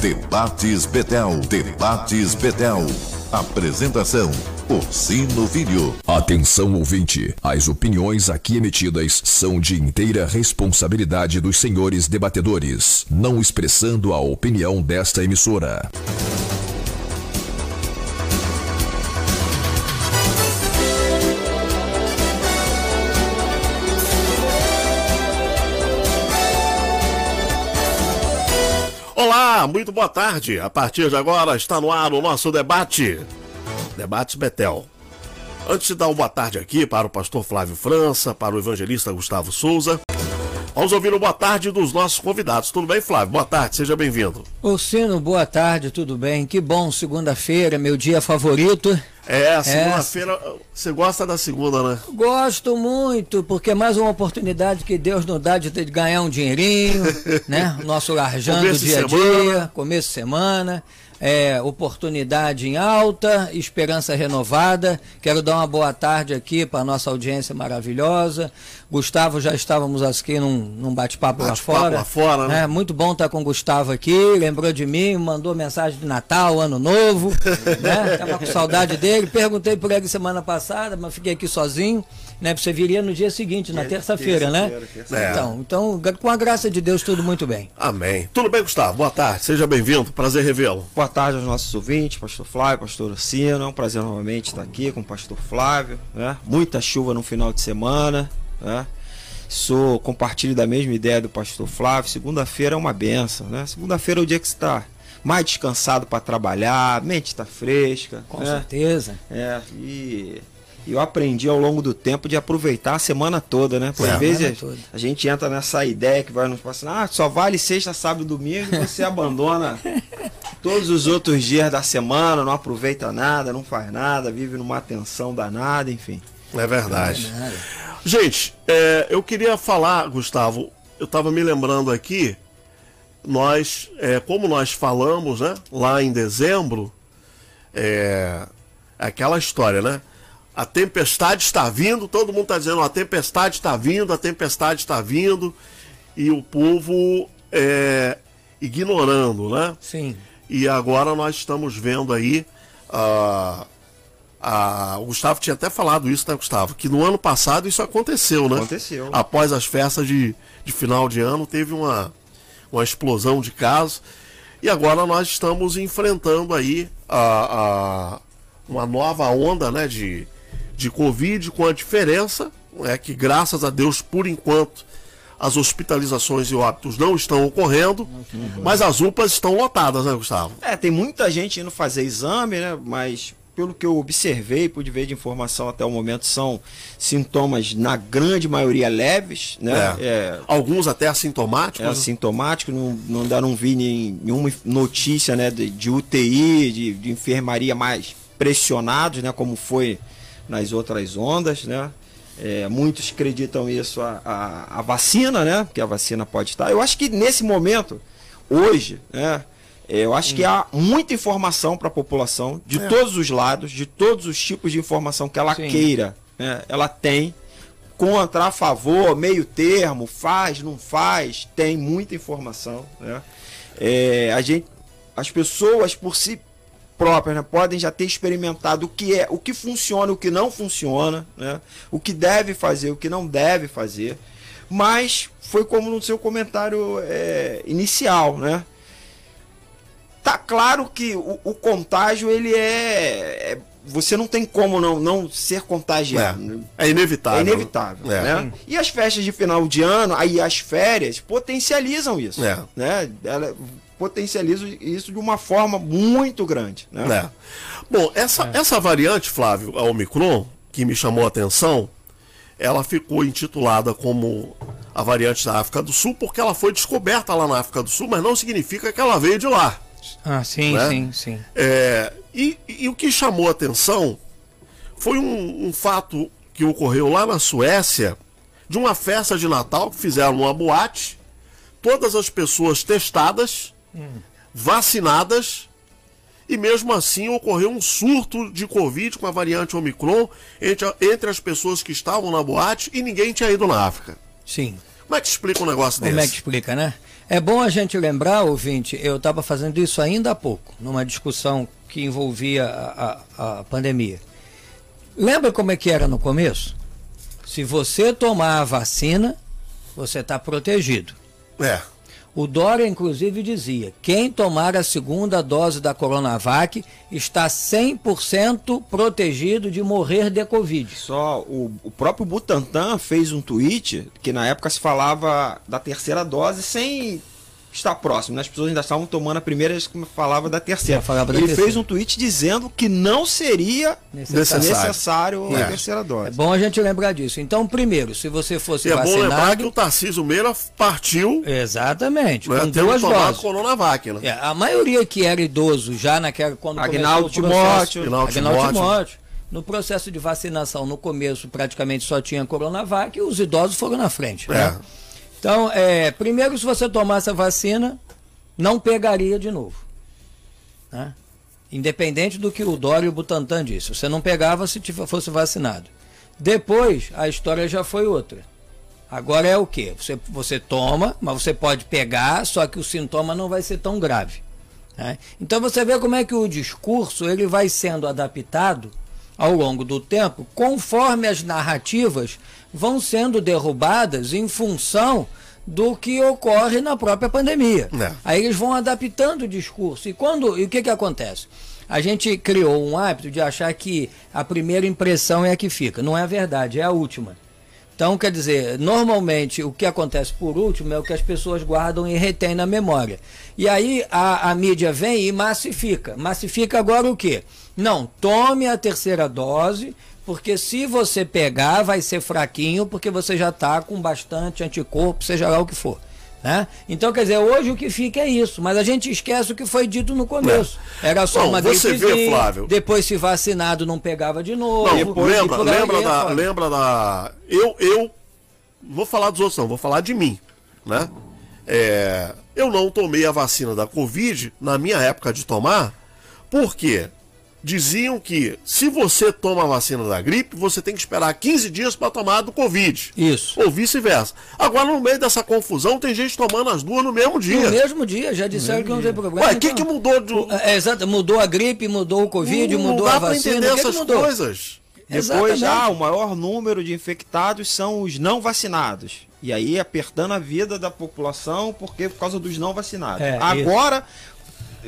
Debates Betel. Debates Betel. Apresentação: Porcino Filho. Atenção ouvinte, as opiniões aqui emitidas são de inteira responsabilidade dos senhores debatedores, não expressando a opinião desta emissora. Muito boa tarde. A partir de agora está no ar o nosso debate. Debate Betel. Antes de dar uma boa tarde aqui para o pastor Flávio França, para o evangelista Gustavo Souza, vamos ouvir o boa tarde dos nossos convidados. Tudo bem, Flávio? Boa tarde, seja bem-vindo. Ô Sino, boa tarde, tudo bem? Que bom, segunda-feira, meu dia favorito. É, segunda-feira, você gosta da segunda, né? Gosto muito, porque é mais uma oportunidade que Deus nos dá de, ganhar um dinheirinho, né? Nosso de dia a dia, começo de semana. É, oportunidade em alta, esperança renovada. Quero dar uma boa tarde aqui para nossa audiência maravilhosa. Gustavo, já estávamos aqui num, num bate-papo lá Bate-papo fora. lá fora, né? É, muito bom estar com o Gustavo aqui. Lembrou de mim, mandou mensagem de Natal, Ano Novo. né? Tava com saudade dele. Perguntei por ele semana passada, mas fiquei aqui sozinho. Né? Você viria no dia seguinte, na terça-feira, né? É. Então, então, com a graça de Deus, tudo muito bem. Amém. Tudo bem, Gustavo? Boa tarde, seja bem-vindo. Prazer revê-lo. Boa tarde aos nossos ouvintes, pastor Flávio, pastor Orsino. É um prazer novamente estar aqui com o pastor Flávio. Né? Muita chuva no final de semana. Né? Sou, compartilho da mesma ideia do pastor Flávio. Segunda-feira é uma benção. Né? Segunda-feira é o dia que você está mais descansado para trabalhar, a mente está fresca. Com né? certeza. É, e eu aprendi ao longo do tempo de aproveitar a semana toda, né? Porque É. às vezes toda. a gente entra nessa ideia que vai nos passando, ah, só vale sexta, sábado e domingo, e você abandona todos os outros dias da semana, não aproveita nada, não faz nada, vive numa tensão danada, enfim. É verdade. Gente, é, eu queria falar, Gustavo, eu estava me lembrando aqui, nós, é, como nós falamos, né, lá em dezembro, é, aquela história, né? A tempestade está vindo, todo mundo está dizendo, a tempestade está vindo, a tempestade está vindo, e o povo é, ignorando, né? Sim. E agora nós estamos vendo aí. Ah, a- o Gustavo tinha até falado isso, né, Gustavo? Que no ano passado isso aconteceu, né? Aconteceu. Após as festas de, de final de ano, teve uma, uma explosão de casos. E agora nós estamos enfrentando aí a, a- uma nova onda né, de, de Covid, com a diferença é que, graças a Deus, por enquanto, as hospitalizações e óbitos não estão ocorrendo, mas as UPAs estão lotadas, né, Gustavo? É, tem muita gente indo fazer exame, né? Mas pelo que eu observei, pude ver de informação até o momento, são sintomas, na grande maioria, leves, né? É, Alguns até assintomáticos. é né? assintomático, não, não, ainda não vi nem- nenhuma notícia né, de, de UTI, de, de enfermaria mais pressionados, né, como foi nas outras ondas, né? É, muitos acreditam isso a, a, a vacina, né? Que a vacina pode estar. Eu acho que nesse momento, hoje, né? É, Eu acho que há muita informação para a população, de todos os lados, de todos os tipos de informação que ela Sim. queira. né, Ela tem contra, a favor, meio termo, faz, não faz, tem muita informação. Né? É, a gente, as pessoas por si próprias né, podem já ter experimentado o que é, o que funciona, o que não funciona, né? o que deve fazer, o que não deve fazer. Mas foi como no seu comentário é, inicial, né? Tá claro que o, o contágio ele é, é- você não tem como não, não ser contagiado. né? É, é inevitável. É inevitável. É. Né? E as festas de final de ano, aí as férias, potencializam isso. É. Né? Ela potencializa isso de uma forma muito grande. Né? É. Bom, essa, essa variante, Flávio, a Omicron, que me chamou a atenção, ela ficou intitulada como a variante da África do Sul porque ela foi descoberta lá na África do Sul, mas não significa que ela veio de lá. Ah, sim, Né? sim, sim. É, e, e o que chamou a atenção foi um, um fato que ocorreu lá na Suécia, de uma festa de Natal que fizeram numa boate, todas as pessoas testadas, vacinadas, e mesmo assim ocorreu um surto de Covid com a variante Omicron entre, entre as pessoas que estavam na boate e ninguém tinha ido na África. Sim. Como é que explica um negócio Como é que desse? explica, né? É bom a gente lembrar, ouvinte, eu estava fazendo isso ainda há pouco, numa discussão que envolvia a, a, a pandemia. Lembra como é que era no começo? Se você tomar a vacina, você está protegido. É. O Dória, inclusive, dizia: quem tomar a segunda dose da Coronavac está 100% protegido de morrer de Covid. Só o, o próprio Butantan fez um tweet que na época se falava da terceira dose sem está próximo, né? As pessoas ainda estavam tomando a primeira, como falava da terceira. falava da Ele terceira. fez um tweet dizendo que não seria Necessário. necessário, É. a terceira É dose. bom a gente lembrar disso. Então, primeiro, se você fosse E é bom lembrar vacinado. que o Tarcísio Meira partiu Exatamente, né, com duas doses. Coronavac, né? É, a maioria que era idoso já naquela quando Agnaldo começou o processo- Timóteo. Agnaldo Agnaldo Timóteo. Timóteo. No processo de vacinação, no começo praticamente só tinha Coronavac e os idosos foram na frente. né? Então, é, primeiro, se você tomasse a vacina, não pegaria de novo. né? Independente do que o Dória e o Butantan disse. Você não pegava se fosse vacinado. Depois, a história já foi outra. Agora é o que? Você, você toma, mas você pode pegar, só que o sintoma não vai ser tão grave. né? Então você vê como é que o discurso ele vai sendo adaptado ao longo do tempo, conforme as narrativas vão sendo derrubadas em função do que ocorre na própria pandemia. É. Aí eles vão adaptando o discurso. E quando e o que, que acontece? A gente criou um hábito de achar que a primeira impressão é a que fica. Não é verdade, é a última. Então, quer dizer, normalmente o que acontece por último é o que as pessoas guardam e retêm na memória. E aí a, a mídia vem e massifica. Massifica agora o quê? Não, tome a terceira dose, porque se você pegar, vai ser fraquinho, porque você já está com bastante anticorpo, seja lá o que for. Né? Então, quer dizer, hoje o que fica é isso, mas a gente esquece o que foi dito no começo. Era só Não, uma você vê, Flávio. depois se vacinado não pegava de novo. Não, depois lembra, aí lembra, da, lembra da. Eu, eu vou falar dos outros, não, vou falar de mim. Né? É, eu não tomei a vacina da Covid na minha época de tomar, porque diziam que se você toma a vacina da gripe, você tem que esperar 15 dias para tomar a do Covid. Isso. Ou vice-versa. Agora, no meio dessa confusão, tem gente tomando as duas no mesmo dia. No mesmo dia, já disseram que não tem problema. Ué, o que, então. que mudou do. É, exato, mudou a gripe, mudou o Covid, não mudou dá a vacina. entender o que que essas mudou? coisas. Depois Exatamente. já o maior número de infectados são os não vacinados. E aí apertando a vida da população porque por causa dos não vacinados. É, Agora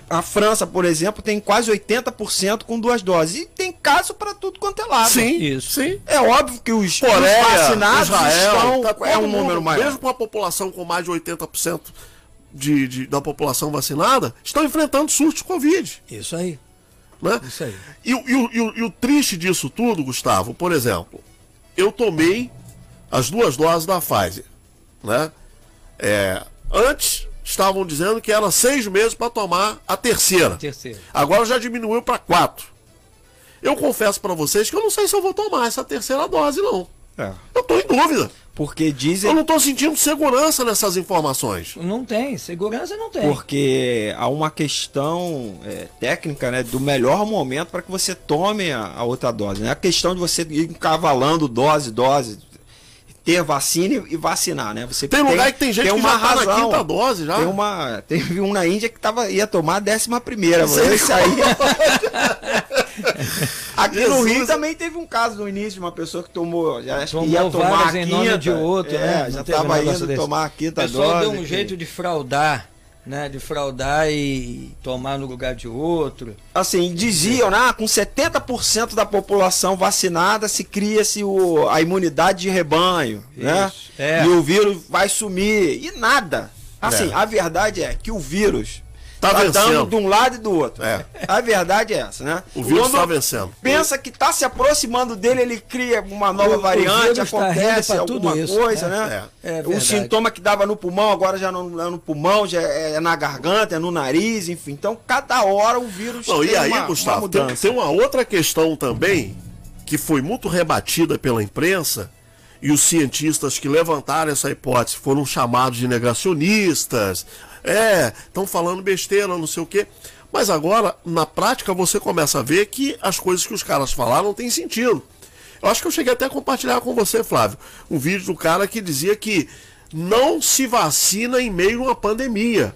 a França, por exemplo, tem quase 80% com duas doses. E tem caso para tudo quanto é lado. Sim, Isso. sim. É óbvio que os, os Coreia, vacinados Israel, estão, tá é um número maior. Mesmo com a população com mais de 80% de, de, da população vacinada, estão enfrentando surto de Covid. Isso aí. Né? Isso aí. E, o- e e o- e o triste disso tudo, Gustavo, por exemplo, eu tomei as duas doses da Pfizer. Né? É, antes estavam dizendo que era seis meses para tomar a terceira. Terceira. Agora já diminuiu para quatro. Eu confesso para vocês que eu não sei se eu vou tomar essa terceira dose, não. É, Eu estou em dúvida. porque Eu dizem não estou sentindo segurança nessas informações. Não tem, segurança não tem. porque há uma questão é, técnica né, do melhor momento para que você tome a, a outra dose. Né? A questão de você ir encavalando dose, dose, ter vacina e vacinar. Né? Você Tem lugar que tem gente que já tá na quinta dose já. Tem uma, teve um na Índia que tava, ia tomar a décima primeira. Esse aí. Aqui no Jesus. Rio também teve um caso no início de uma pessoa que tomou, já acho que Tomou ia tomar a em quinta, nome de outro, é, né? Já um estava indo desse. tomar a O quinta pessoal dose. deu um que- jeito de fraudar, né? De fraudar e tomar no lugar de outro. assim, diziam, né, ah, com 70% da população vacinada se cria-se o- a imunidade de rebanho, né? Isso, é. E o vírus vai sumir. E nada. Assim, É. a verdade é que o vírus Tá vencendo. de um lado e do outro. É. A verdade é essa, né? O vírus está vencendo. Pensa que tá se aproximando dele, ele cria uma nova O- o variante, tá acontece pra tudo alguma isso, coisa, é. né? É. É o verdade. sintoma que dava no pulmão, agora já não é no pulmão, já é na garganta, é no nariz, enfim. Então, cada hora o vírus Não, tem e aí, uma, Gustavo, uma tem uma outra questão também que foi muito rebatida pela imprensa e os cientistas que levantaram essa hipótese foram chamados de negacionistas. É, estão falando besteira, não sei o quê. Mas agora, na prática, você começa a ver que as coisas que os caras falaram não têm sentido. Eu acho que eu cheguei até a compartilhar com você, Flávio, um vídeo do cara que dizia que não se vacina em meio a uma pandemia.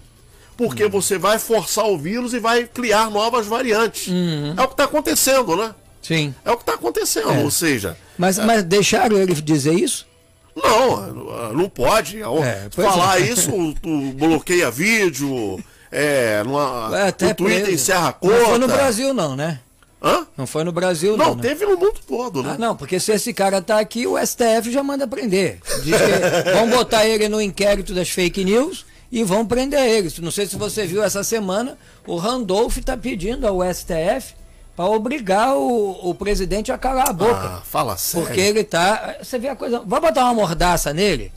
Porque Uhum. você vai forçar o vírus e vai criar novas variantes. Uhum. É o que está acontecendo, né? Sim. É o que está acontecendo. É. Ou seja, Mas, mas deixaram ele dizer isso? Não, não pode. É, Falar é. isso, tu bloqueia vídeo, é, numa, É, até o Twitter preso. encerra a conta. Não foi no Brasil, não, né? Hã? Não foi no Brasil, Não, não. né? teve no mundo todo, né? Ah, não, porque se esse cara tá aqui, o STF já manda prender. Diz que vão botar ele no inquérito das fake news e vão prender ele. Não sei se você viu essa semana, o Randolph está pedindo ao STF para obrigar o, o presidente a calar a boca. Ah, fala sério. Porque ele tá. Você vê a coisa. Vai botar uma mordaça nele?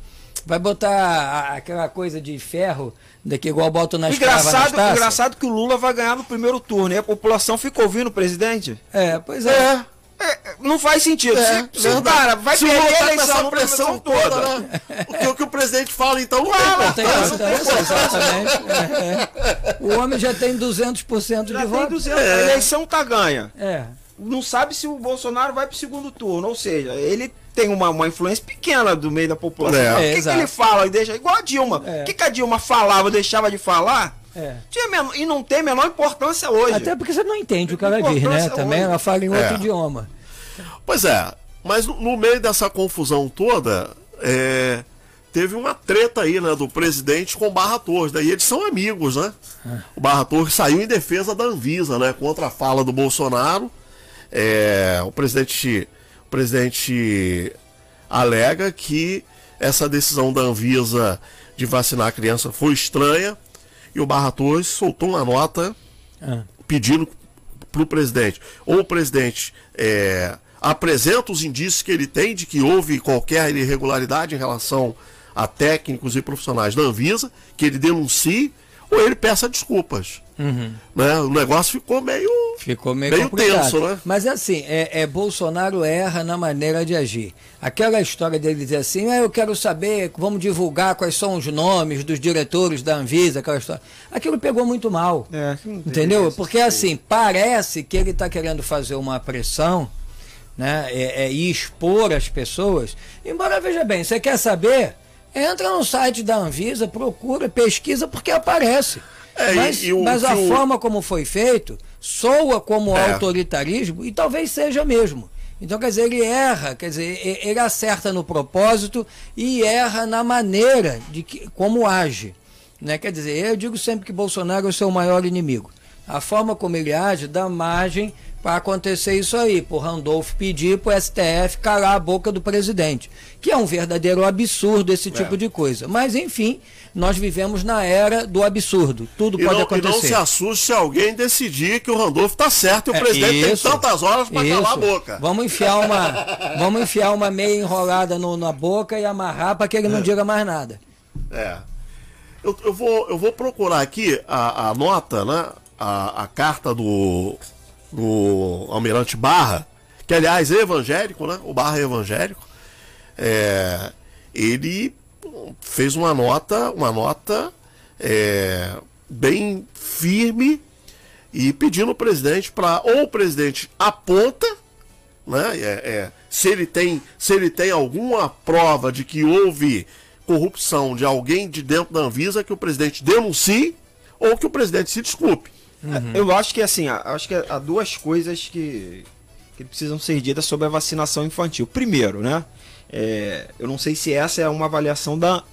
Vai botar a- aquela coisa de ferro, daqui igual bota nas Engraçado, taças? engraçado que o Lula vai ganhar no primeiro turno. E a população fica ouvindo o presidente. É, pois é. É. É, não faz sentido. É, se, se o cara vai Se o perder a eleição essa no pressão toda, turno. né? Porque o que o presidente fala, então, não Fala, tem importância. exatamente. É, é. O homem já tem 200% de Já tem voto. 200, É. A eleição tá ganha. É. Não sabe se o Bolsonaro vai pro segundo turno. Ou seja, ele tem uma, uma influência pequena do meio da população. É. o que, É, que ele fala e deixa. Igual a Dilma. É. O que, que a Dilma falava, deixava de falar? É. Tinha menor- e não tem a menor importância hoje. Até porque você não entende o que ela diz, né? Importância Também ela fala em outro É. idioma. Pois é, mas no- meio dessa confusão toda, é, teve uma treta aí, né, do presidente com o Barra Torres, né? E eles são amigos, né? O Barra Torres saiu em defesa da Anvisa, né? Contra a fala do Bolsonaro. É, o presidente, o presidente alega que essa decisão da Anvisa de vacinar a criança foi estranha e o Barra Torres soltou uma nota Ah. pedindo para o presidente, ou o presidente é, apresenta os indícios que ele tem de que houve qualquer irregularidade em relação a técnicos e profissionais da Anvisa, que ele denuncie, ou ele peça desculpas. Né? O negócio ficou meio, Ficou meio, meio complicado. tenso, né? Mas assim, é, é Bolsonaro erra na maneira de agir. Aquela história dele dizer assim, ah, eu quero saber, vamos divulgar quais são os nomes dos diretores da Anvisa, aquela história. Aquilo pegou muito mal. É, Entendeu? Porque assim, parece que ele está querendo fazer uma pressão né, é, é, e expor as pessoas. Embora, veja bem, você quer saber? Entra no site da Anvisa, procura, pesquisa, porque aparece. É, e- mas e o mas a o- forma como foi feito soa como É. autoritarismo e talvez seja mesmo. Então, quer dizer, ele erra, quer dizer, ele acerta no propósito e erra na maneira de que, como age. Né? Quer dizer, eu digo sempre que Bolsonaro é o seu maior inimigo. A forma como ele age dá margem para acontecer isso aí, por Randolph pedir para o STF calar a boca do presidente, que é um verdadeiro absurdo esse tipo de coisa. Mas, enfim, nós vivemos na era do absurdo. Tudo E pode não, e não acontecer. se assuste se alguém decidir que o Randolfo está certo e o É, presidente isso, tem tantas horas para calar a boca. Vamos enfiar uma, vamos enfiar uma meia enrolada no- na boca e amarrar para que ele não diga mais nada. É. Eu, eu vou, eu vou procurar aqui a, a nota, né? A, a carta do, do Almirante Barra, que aliás é evangélico, né? O Barra é evangélico. É, ele fez uma nota, uma nota é, bem firme e pedindo ao presidente para ou o presidente aponta né? É, é, se ele tem se ele tem alguma prova de que houve corrupção de alguém de dentro da Anvisa que o presidente denuncie ou que o presidente se desculpe. Eu acho que assim, acho que há duas coisas que, que precisam ser ditas sobre a vacinação infantil. Primeiro, né? é, eu não sei se essa é uma avaliação da,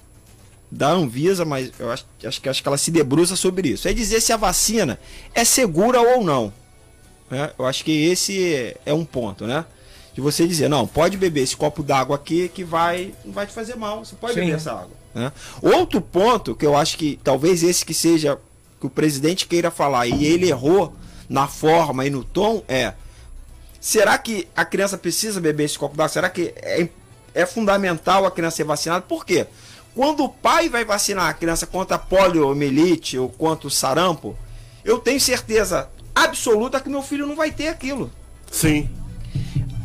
da Anvisa, mas eu acho, acho, que, acho que ela se debruça sobre isso. É dizer se a vacina é segura ou não. né? Eu acho que esse é um ponto, né? De você dizer, não, pode beber esse copo d'água aqui que vai, não vai te fazer mal. Você pode Sim. beber essa água. né? Outro ponto que eu acho que talvez esse que seja que o presidente queira falar e ele errou na forma e no tom é será que a criança precisa beber esse copo d'água? Será que é, é fundamental a criança ser vacinada? Por quê? Quando o pai vai vacinar a criança contra a poliomielite ou contra o sarampo, eu tenho certeza absoluta que meu filho não vai ter aquilo. Sim.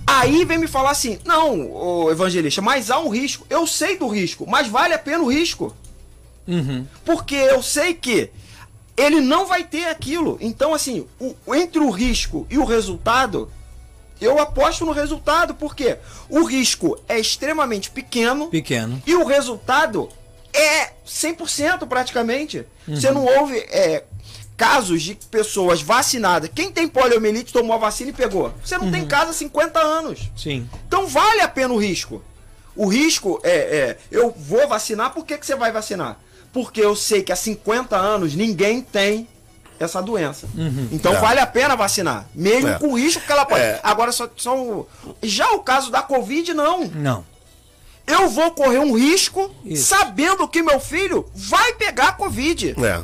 Aí vem me falar assim: não, evangelista, mas há um risco. Eu sei do risco, mas vale a pena o risco. Porque eu sei que ele não vai ter aquilo. Então, assim, o- entre o risco e o resultado, eu aposto no resultado, porque o risco é extremamente pequeno Pequeno. e o resultado é 100% praticamente. Uhum. Você não ouve é, casos de pessoas vacinadas. Quem tem poliomielite tomou a vacina e pegou. Você não uhum. tem casa há 50 anos. Sim. Então vale a pena o risco. O risco é, é eu vou vacinar, por que, que você vai vacinar? Porque eu sei que há 50 anos ninguém tem essa doença. Uhum. Então é. vale a pena vacinar, mesmo é. com o risco que ela pode. É. Agora, só, só, já o caso da Covid, não. Não. Eu vou correr um risco Isso. sabendo que meu filho vai pegar a Covid. É.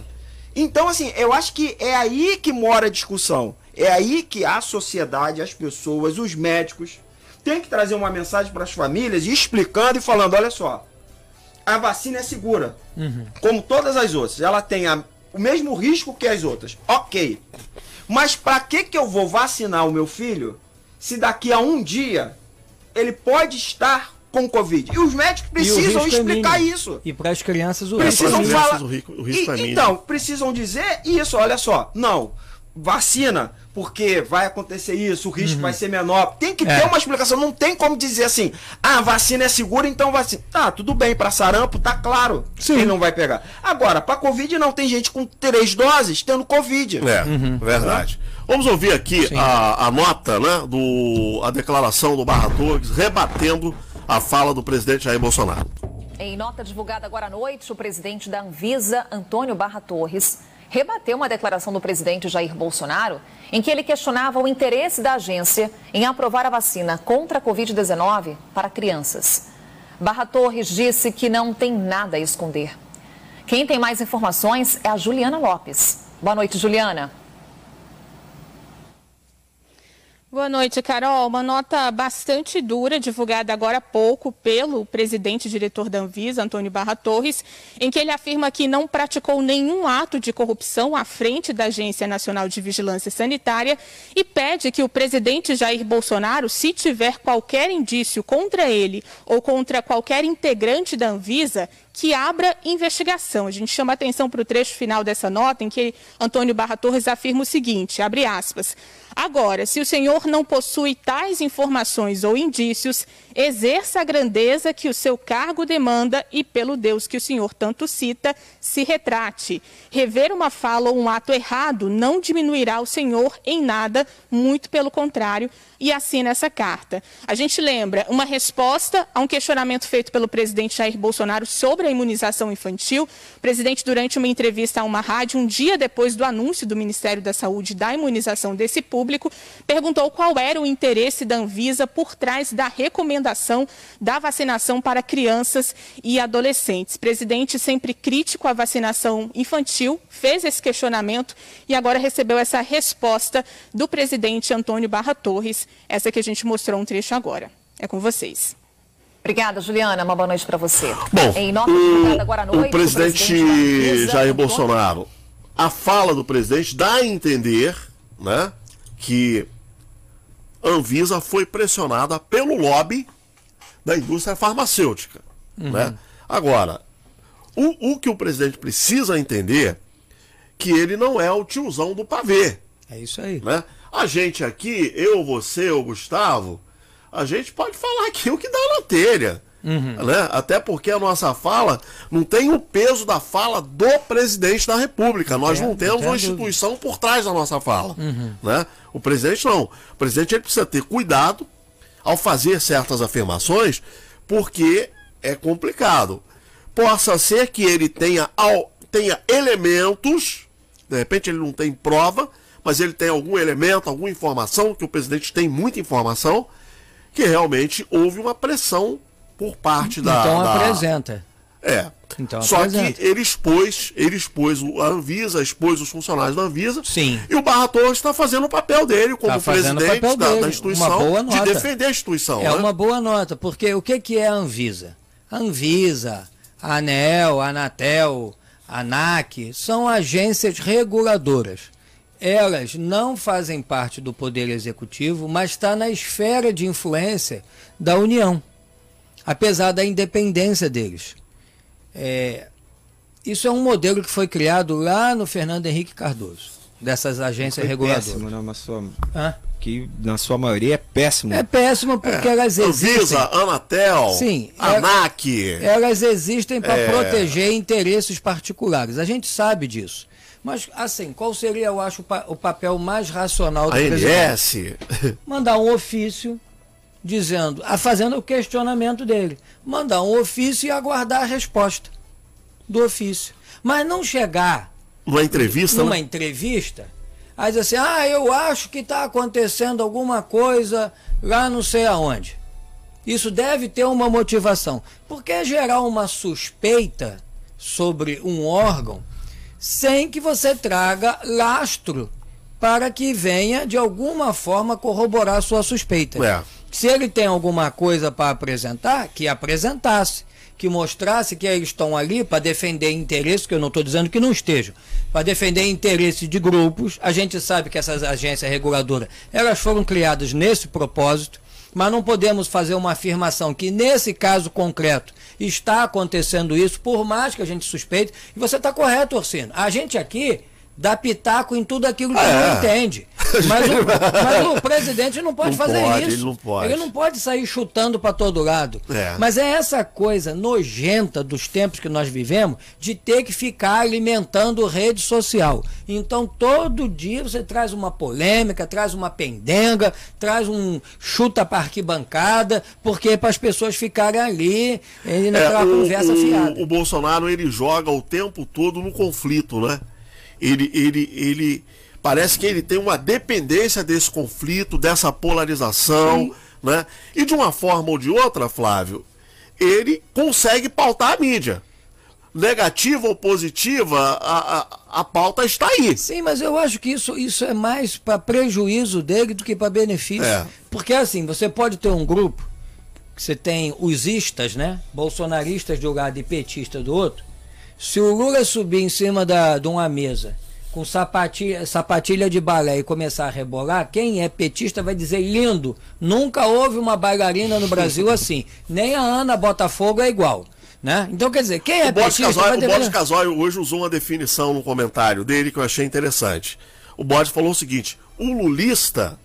Então, assim, eu acho que é aí que mora a discussão. É aí que a sociedade, as pessoas, os médicos, tem que trazer uma mensagem para as famílias explicando e falando: olha só, a vacina é segura, uhum. como todas as outras. Ela tem a, o mesmo risco que as outras. Ok. Mas para que, que eu vou vacinar o meu filho se daqui a um dia ele pode estar com Covid. E os médicos precisam é explicar é isso. E para as crianças o precisam risco, falar... o risco, o risco e, é Então, precisam dizer isso, olha só. Não, vacina, porque vai acontecer isso, o risco uhum. vai ser menor. Tem que é. ter uma explicação, não tem como dizer assim, ah, vacina é segura, então vacina. Tá, tudo bem, para sarampo tá claro Sim. quem não vai pegar. Agora, para Covid não, tem gente com três doses tendo Covid. É, uhum. verdade. Vamos ouvir aqui a, a nota, né, do, a declaração do Barra Torres, rebatendo a fala do presidente Jair Bolsonaro. Em nota divulgada agora à noite, o presidente da Anvisa, Antônio Barra Torres, rebateu uma declaração do presidente Jair Bolsonaro em que ele questionava o interesse da agência em aprovar a vacina contra a Covid-19 para crianças. Barra Torres disse que não tem nada a esconder. Quem tem mais informações é a Juliana Lopes. Boa noite, Juliana. Boa noite, Carol. Uma nota bastante dura, divulgada agora há pouco pelo presidente diretor da Anvisa, Antônio Barra Torres, em que ele afirma que não praticou nenhum ato de corrupção à frente da Agência Nacional de Vigilância Sanitária e pede que o presidente Jair Bolsonaro, se tiver qualquer indício contra ele ou contra qualquer integrante da Anvisa, que abra investigação. A gente chama atenção para o trecho final dessa nota, em que Antônio Barra Torres afirma o seguinte, abre aspas, Agora, se o senhor não possui tais informações ou indícios, exerça a grandeza que o seu cargo demanda e, pelo Deus que o senhor tanto cita, se retrate. Rever uma fala ou um ato errado não diminuirá o senhor em nada, muito pelo contrário, e assina essa carta. A gente lembra uma resposta a um questionamento feito pelo presidente Jair Bolsonaro sobre a imunização infantil. O presidente, durante uma entrevista a uma rádio, um dia depois do anúncio do Ministério da Saúde da imunização desse público, perguntou qual era o interesse da Anvisa por trás da recomendação da vacinação para crianças e adolescentes. Presidente sempre crítico à vacinação infantil, fez esse questionamento e agora recebeu essa resposta do presidente Antônio Barra Torres essa que a gente mostrou um trecho agora. É com vocês. Obrigada, Juliana. Uma boa noite para você. Bom, em nota o, agora à noite, o presidente, o presidente Jair Bolsonaro, a fala do presidente dá a entender né, que a Anvisa foi pressionada pelo lobby da indústria farmacêutica. Uhum. Né? Agora, o, o que o presidente precisa entender que ele não é o tiozão do pavê. É isso aí. Né? A gente aqui, eu, você, o Gustavo, a gente pode falar aqui o que dá na telha. Uhum. Né? Até porque a nossa fala não tem o peso da fala do presidente da República. Nós é, não temos uma instituição por trás da nossa fala. Uhum. Né? O presidente não. O presidente ele precisa ter cuidado ao fazer certas afirmações, porque é complicado. Possa ser que ele tenha, tenha elementos, de repente ele não tem prova, mas ele tem algum elemento, alguma informação, que o presidente tem muita informação, que realmente houve uma pressão por parte da. Então da... apresenta. É. Então, Só apresenta. que ele expôs, ele expôs a Anvisa, expôs os funcionários da Anvisa. Sim. E o Barra Torres está fazendo o papel dele como tá presidente da, dele. da, instituição de defender a instituição. É né? uma boa nota, porque o que, que é a Anvisa? A Anvisa, a ANEL, a Anatel, a ANAC são agências reguladoras elas não fazem parte do Poder Executivo, mas está na esfera de influência da União, apesar da independência deles. É, isso é um modelo que foi criado lá no Fernando Henrique Cardoso. dessas agências Foi reguladoras. péssimo, né? Mas sua, Hã? que na sua maioria é péssimo. É péssimo porque elas existem. Anvisa, Anatel, Sim, é- ANAC. Elas existem para É. proteger interesses particulares. A gente sabe disso. Mas, assim, qual seria, eu acho, o pa- o papel mais racional do A presidente? Mandar um ofício dizendo, a fazendo o questionamento dele. Mandar um ofício e aguardar a resposta do ofício. Mas não chegar Numa entrevista, numa né? entrevista, aí diz assim, ah, eu acho que está acontecendo alguma coisa lá não sei aonde. Isso deve ter uma motivação. Porque é gerar uma suspeita sobre um órgão sem que você traga lastro para que venha de alguma forma corroborar a sua suspeita. É. Se ele tem alguma coisa para apresentar, que apresentasse, que mostrasse que eles estão ali para defender interesses, que eu não estou dizendo que não estejam, para defender interesses de grupos. A gente sabe que essas agências reguladoras, elas foram criadas nesse propósito, mas não podemos fazer uma afirmação que nesse caso concreto está acontecendo isso, por mais que a gente suspeite. E você está correto, Orsino. A gente aqui dá pitaco em tudo aquilo que Ah, não é. entende. Mas o, mas o presidente não pode Não fazer pode, isso. ele não pode. Ele não pode sair chutando para todo lado. É. Mas é essa coisa nojenta dos tempos que nós vivemos de ter que ficar alimentando rede social. Então todo dia você traz uma polêmica, traz uma pendenga, traz um chuta para arquibancada, porque para as pessoas ficarem ali e naquela É, o, conversa o- fiada. o Bolsonaro ele joga o tempo todo no conflito, né? Ele, ele, ele parece que ele tem uma dependência desse conflito, dessa polarização, Sim. né? E de uma forma ou de outra, Flávio, ele consegue pautar a mídia. Negativa ou positiva, a, a, a pauta está aí. Sim, mas eu acho que isso, isso é mais para prejuízo dele do que para benefício. É. Porque assim, você pode ter um grupo, que você tem os istas, né? Bolsonaristas de um lado e petistas do outro. Se o Lula subir em cima da, de uma mesa com sapatilha, sapatilha de balé e começar a rebolar, quem é petista vai dizer lindo. Nunca houve uma bailarina no Brasil assim. Nem a Ana Botafogo é igual. Né? Então, quer dizer, quem é O petista Casoy, o dever- Boris Casoy hoje usou uma definição no comentário dele que eu achei interessante. O Boris falou o seguinte: o lulista,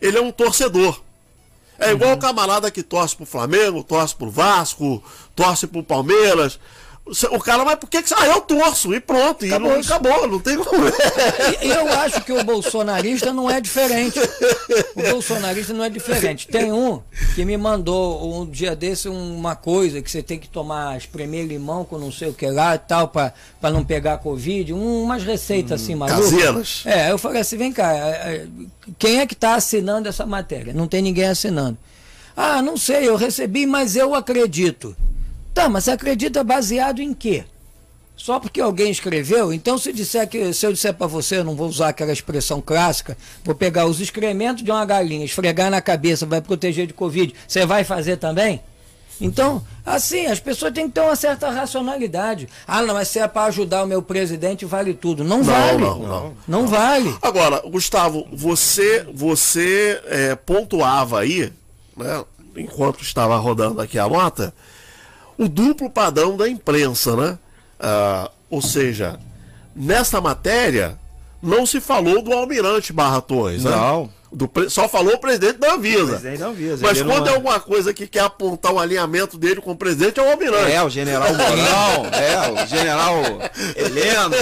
ele é um torcedor. É igual Uhum. o camarada que torce pro Flamengo, torce pro Vasco, torce pro Palmeiras. O cara, mas por que que você. Ah, eu torço, e pronto, e Acabou não, isso. acabou, não tem como. E eu acho que o bolsonarista não é diferente. O bolsonarista não é diferente. Tem um que me mandou um dia desse uma coisa que você tem que tomar, espremer limão com não sei o que lá e tal, pra, pra não pegar Covid, um- umas receitas assim malucas. caseiras. É, eu falei assim, vem cá, é, é, quem é que está assinando essa matéria? Não tem ninguém assinando. Ah, não sei, eu recebi, mas eu acredito. Tá, mas você acredita baseado em quê? Só porque alguém escreveu? Então, se disser que se eu disser para você, eu não vou usar aquela expressão clássica, vou pegar os excrementos de uma galinha, esfregar na cabeça, vai proteger de Covid, você vai fazer também? Então, assim, as pessoas têm que ter uma certa racionalidade. Ah, não, mas se é para ajudar o meu presidente, vale tudo. Não, vale. não, não. Não vale. Agora, Gustavo, você, você é, pontuava aí, né, enquanto estava rodando aqui a nota, o duplo padrão da imprensa, né? Ah, ou seja, nessa matéria não se falou do almirante Barra Torres, né? Não. Do pre- só falou o presidente da Anvisa. presidente da Anvisa, Mas quando não é alguma coisa que quer apontar um alinhamento dele com o presidente, é o almirante. É, o general Mourão, é, o general Heleno,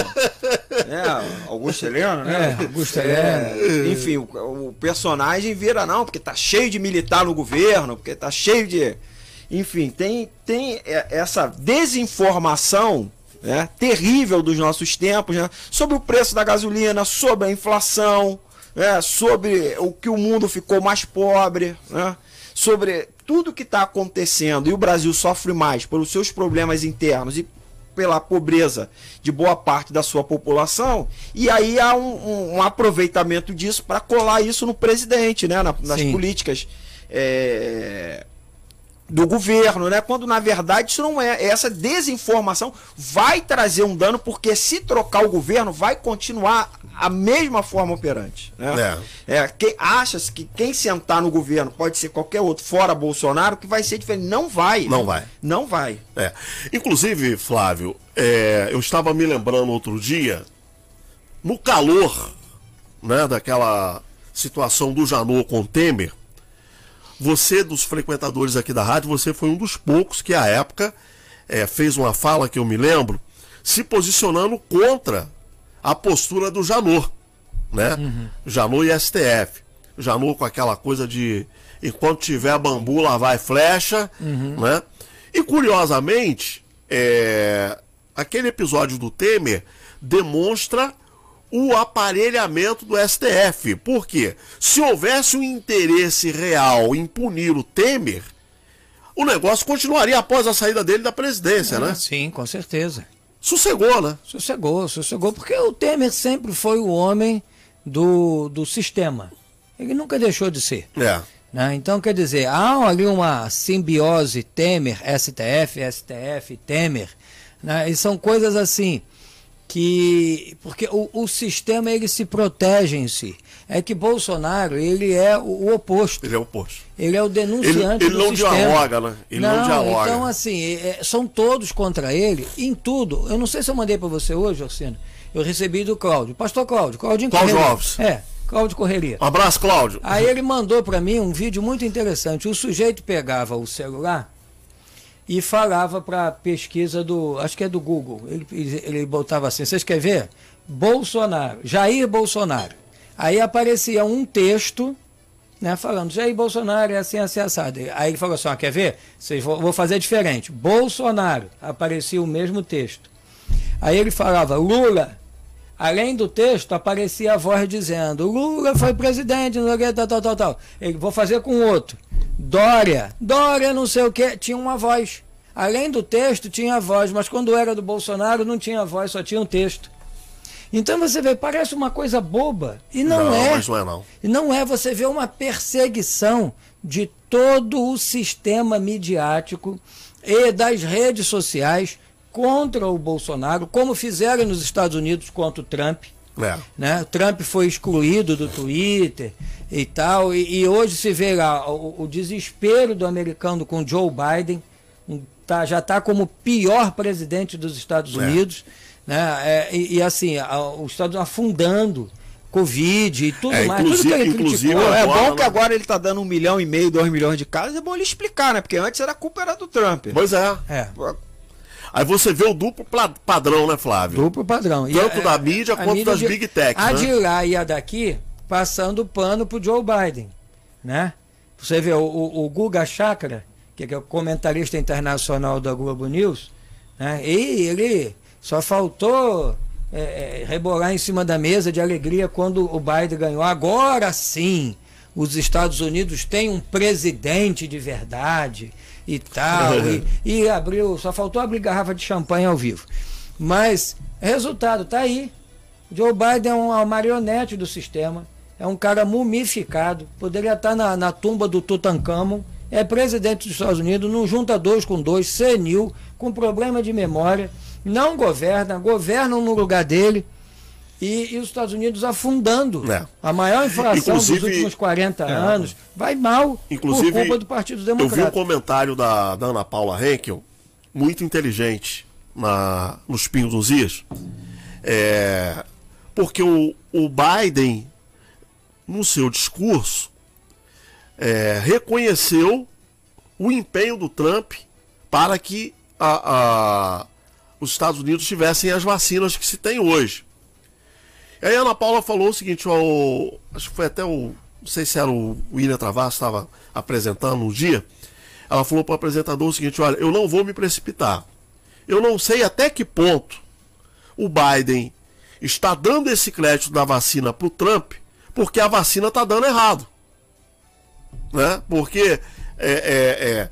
é, Augusto Heleno, né? É, Augusto É, enfim, o, o personagem vira não, porque tá cheio de militar no governo, porque tá cheio de. Enfim, tem, tem é, essa desinformação né, terrível dos nossos tempos né, sobre o preço da gasolina, sobre a inflação, né, sobre o que o mundo ficou mais pobre, né, sobre tudo que está acontecendo e o Brasil sofre mais pelos seus problemas internos e pela pobreza de boa parte da sua população, e aí há um, um- um aproveitamento disso para colar isso no presidente, né, na- nas Sim. políticas é, do governo, né? Quando na verdade isso não é. Essa desinformação vai trazer um dano, porque se trocar o governo, vai continuar a mesma forma operante. Né? É. quem acha que quem sentar no governo pode ser qualquer outro, fora Bolsonaro, que vai ser diferente. Não vai. Não vai. Não vai. É. Inclusive, Flávio, é, eu estava me lembrando outro dia, no calor né, daquela situação do Janot com Temer, você, dos frequentadores aqui da rádio, você foi um dos poucos que, à época, é, fez uma fala que eu me lembro, se posicionando contra a postura do Janot, né? Uhum. Janot e STF. Janot com aquela coisa de enquanto tiver bambu, lá vai flecha, uhum. né? E curiosamente, é, aquele episódio do Temer demonstra o aparelhamento do STF. Por quê? Se houvesse um interesse real em punir o Temer, o negócio continuaria após a saída dele da presidência, né? Sim, com certeza. Sossegou, né? Sossegou, sossegou, porque o Temer sempre foi o homem do, do sistema. Ele nunca deixou de ser. É. Né? Então, quer dizer, há ali uma simbiose Temer, STF, STF, Temer. Né? E são coisas assim que porque o, o, sistema ele se protege em si. É que Bolsonaro ele é o, o oposto. Ele é o oposto. Ele é o denunciante ele, ele do não sistema. dialoga, né? Ele não, não dialoga. Então assim é, são todos contra ele em tudo. Eu não sei se eu mandei para você hoje, Orsino. Eu recebi do Cláudio, Pastor Cláudio, Cláudio Cláudio Alves. É. Cláudio Correria. Um abraço, Cláudio. Aí ele mandou para mim um vídeo muito interessante. O sujeito pegava o celular e falava para pesquisa do, acho que é do Google. Ele, ele botava assim, vocês querem ver? Bolsonaro, Jair Bolsonaro. Aí aparecia um texto, né, falando, Jair Bolsonaro é assim, assim, assado. Aí ele falou assim, ah, quer ver? Vocês vou fazer diferente. Bolsonaro, aparecia o mesmo texto. Aí ele falava, Lula, além do texto, aparecia a voz dizendo, Lula foi presidente, não sei o que, tal, tal, tal, tal. Ele, vou fazer com outro. Dória, Dória não sei o que, tinha uma voz. Além do texto, tinha voz, mas quando era do Bolsonaro não tinha voz, só tinha um texto. Então você vê, parece uma coisa boba. E não, não é. Mas não é, não. E não é, você vê uma perseguição de todo o sistema midiático e das redes sociais contra o Bolsonaro, como fizeram nos Estados Unidos contra o Trump. É. Né? Trump foi excluído do Twitter e tal, e, e hoje se vê lá o, o, desespero do americano com Joe Biden, tá, já está como pior presidente dos Estados é. Unidos, né? É, e, e, assim, a, os Estados Unidos afundando. Covid e tudo é, mais, tudo que ele criticou. É agora, bom que né? agora ele está dando um milhão e meio, dois milhões de casos, é bom ele explicar, né? Porque antes era a culpa era do Trump. Pois é. é. Aí você vê o duplo padrão, né, Flávio? Duplo padrão. Tanto e da mídia quanto mídia das de, big techs. A né? de lá e a daqui passando pano pro Joe Biden, né? Você vê o, o, o Guga Chakra, que é o comentarista internacional da Globo News, né? E ele só faltou é, é, rebolar em cima da mesa de alegria quando o Biden ganhou. Agora sim, os Estados Unidos têm um presidente de verdade e tal. e, e, abriu, só faltou abrir garrafa de champanhe ao vivo. Mas, resultado, tá aí. Joe Biden é uma marionete do sistema, é um cara mumificado, poderia estar na, na tumba do Tutankhamon, é presidente dos Estados Unidos, não junta dois com dois, senil, com problema de memória, não governa, governam no lugar dele e, e os Estados Unidos afundando. É. A maior inflação inclusive, dos últimos 40 é, anos vai mal inclusive, por culpa do Partido Democrata. Eu vi um comentário da, da Ana Paula Henkel, muito inteligente, na, nos Pingos dos Is, é, porque o, o Biden, no seu discurso, é, reconheceu o empenho do Trump para que a, a, os Estados Unidos tivessem as vacinas que se tem hoje. E aí a Ana Paula falou o seguinte, ó, acho que foi até o. Não sei se era o William Travasso, estava apresentando um dia. Ela falou para o apresentador o seguinte: olha, eu não vou me precipitar. Eu não sei até que ponto o Biden está dando esse crédito da vacina para o Trump, porque a vacina está dando errado. Né? Porque é, é, é,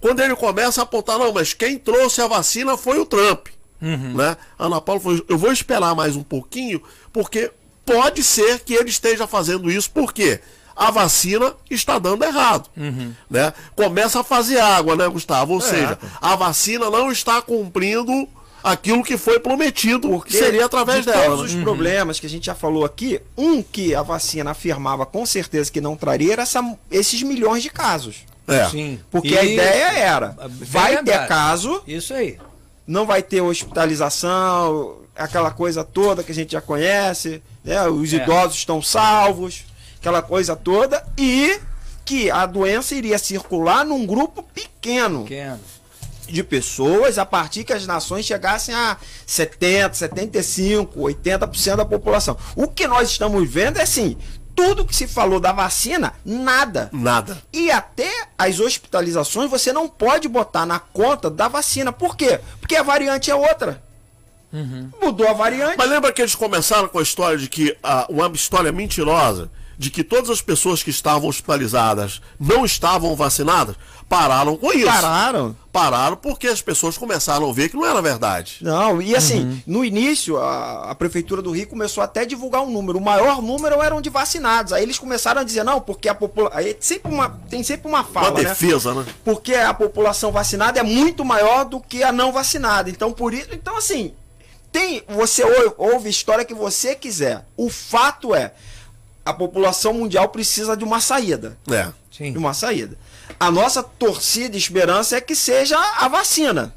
quando ele começa a apontar, não, mas quem trouxe a vacina foi o Trump. Uhum. Né? Ana Paula falou: eu vou esperar mais um pouquinho, porque pode ser que ele esteja fazendo isso, porque a vacina está dando errado. Uhum. Né? Começa a fazer água, né, Gustavo? Ou é. seja, a vacina não está cumprindo aquilo que foi prometido, porque que seria através de dela. Todos os uhum. problemas que a gente já falou aqui, um que a vacina afirmava com certeza que não traria era essa, esses milhões de casos. É. Sim. Porque e... a ideia era, vai ter caso. Isso aí não vai ter hospitalização, aquela coisa toda que a gente já conhece, né? Os é. idosos estão salvos, aquela coisa toda, e que a doença iria circular num grupo pequeno. pequeno de pessoas a partir que as nações chegassem a 70, 75, 80% da população. O que nós estamos vendo é assim, tudo que se falou da vacina, nada. Nada. E até as hospitalizações você não pode botar na conta da vacina. Por quê? Porque a variante é outra. Uhum. Mudou a variante. Mas lembra que eles começaram com a história de que uh, uma história mentirosa de que todas as pessoas que estavam hospitalizadas não estavam vacinadas? pararam com isso. Pararam? Pararam porque as pessoas começaram a ver que não era verdade. Não, e assim, uhum. no início, a, a, Prefeitura do Rio começou até a divulgar um número. O maior número eram de vacinados. Aí eles começaram a dizer, não, porque a população. Sempre uma, tem sempre uma fala. Uma né? defesa, né? né? Porque a população vacinada é muito maior do que a não vacinada. Então, por isso. Então, assim, tem. Você ouve, ouve história que você quiser. O fato é. A população mundial precisa de uma saída. É. Sim. De uma saída. A nossa torcida e esperança é que seja a vacina.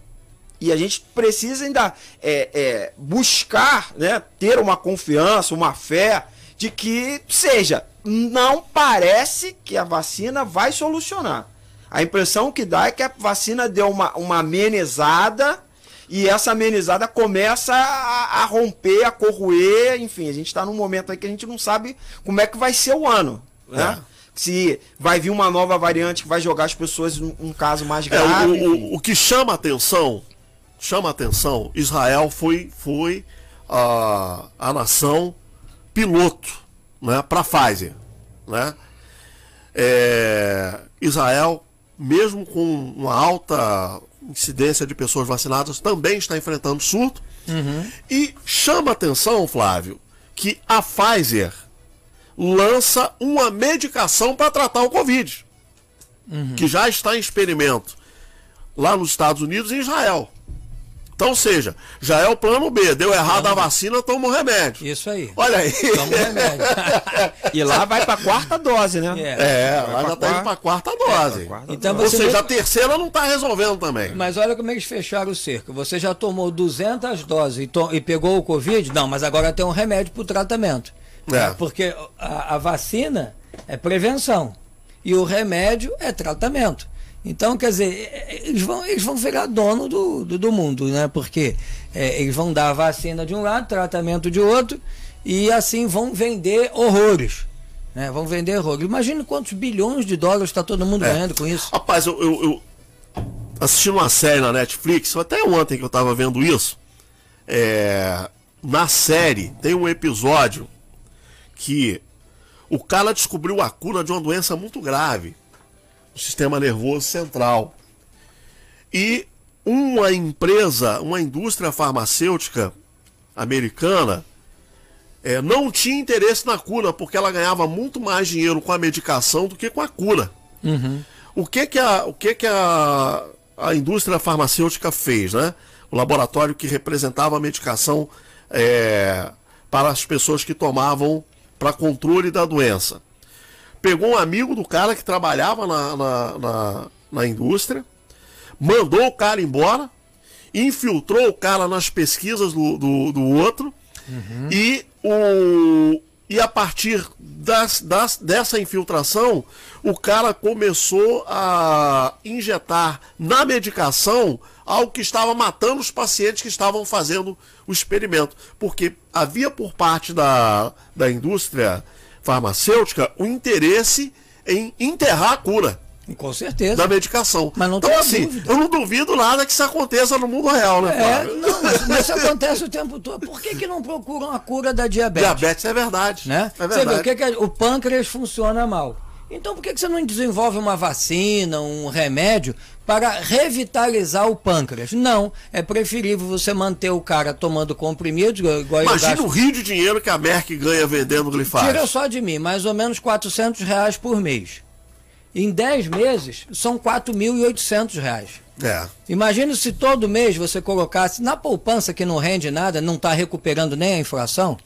E a gente precisa ainda é, é, buscar, né, ter uma confiança, uma fé de que seja. Não parece que a vacina vai solucionar. A impressão que dá é que a vacina deu uma, uma amenizada e essa amenizada começa a, a romper, a corroer, enfim, a gente está num momento aí que a gente não sabe como é que vai ser o ano. Né? É se vai vir uma nova variante que vai jogar as pessoas num um caso mais grave. É, o, o, o, que chama atenção, chama atenção, Israel foi, foi a, a nação piloto né, para a Pfizer. Né? É, Israel, mesmo com uma alta incidência de pessoas vacinadas, também está enfrentando surto. Uhum. E chama atenção, Flávio, que a Pfizer lança uma medicação para tratar o Covid, uhum. que já está em experimento lá nos Estados Unidos e Israel. Então, ou seja, já é o plano B. Deu errado a vacina, toma o remédio. Isso aí. Olha aí. Toma o remédio. e lá vai para a quarta dose, né? É, é lá já está indo para a quarta dose. É, quarta então, dose. Ou seja, a terceira não está resolvendo também. Mas olha como eles fecharam o cerco. Você já tomou 200 doses e, to... e pegou o Covid? Não, mas agora tem um remédio para o tratamento. É. Porque a, a vacina é prevenção e o remédio é tratamento. Então, quer dizer, eles vão, eles vão virar dono do, do, do mundo, né? Porque é, eles vão dar vacina de um lado, tratamento de outro, e assim vão vender horrores. Né? Vão vender horrores. Imagina quantos bilhões de dólares está todo mundo é. ganhando com isso. Rapaz, eu, eu, eu assisti uma série na Netflix, até ontem que eu estava vendo isso. É, na série tem um episódio que o cara descobriu a cura de uma doença muito grave, o sistema nervoso central. E uma empresa, uma indústria farmacêutica americana, é, não tinha interesse na cura, porque ela ganhava muito mais dinheiro com a medicação do que com a cura. Uhum. O que que a, o que que a, a indústria farmacêutica fez, né? O laboratório que representava a medicação é, para as pessoas que tomavam para controle da doença. Pegou um amigo do cara que trabalhava na, na, na, na indústria, mandou o cara embora, infiltrou o cara nas pesquisas do, do, do outro uhum. e, o, e a partir das, das, dessa infiltração, o cara começou a injetar na medicação algo que estava matando os pacientes que estavam fazendo o experimento. Porque havia por parte da, da indústria farmacêutica o interesse em enterrar a cura. Com certeza. Da medicação. Mas não então, assim, dúvida. eu não duvido nada que isso aconteça no mundo real, né, é, Não, mas, isso acontece o tempo todo. Por que, que não procuram a cura da diabetes? Diabetes é verdade. Né? É verdade. Você vê, o, que, que o pâncreas funciona mal. Então por que, você não desenvolve uma vacina, um remédio para revitalizar o pâncreas? Não, é preferível você manter o cara tomando comprimidos. Igual Imagina o rio de dinheiro que a Merck ganha vendendo glifosato. Tira só de mim, mais ou menos 400 reais por mês. Em 10 meses, são 4.800 reais. É. Imagina se todo mês você colocasse na poupança que não rende nada, não está recuperando nem a inflação.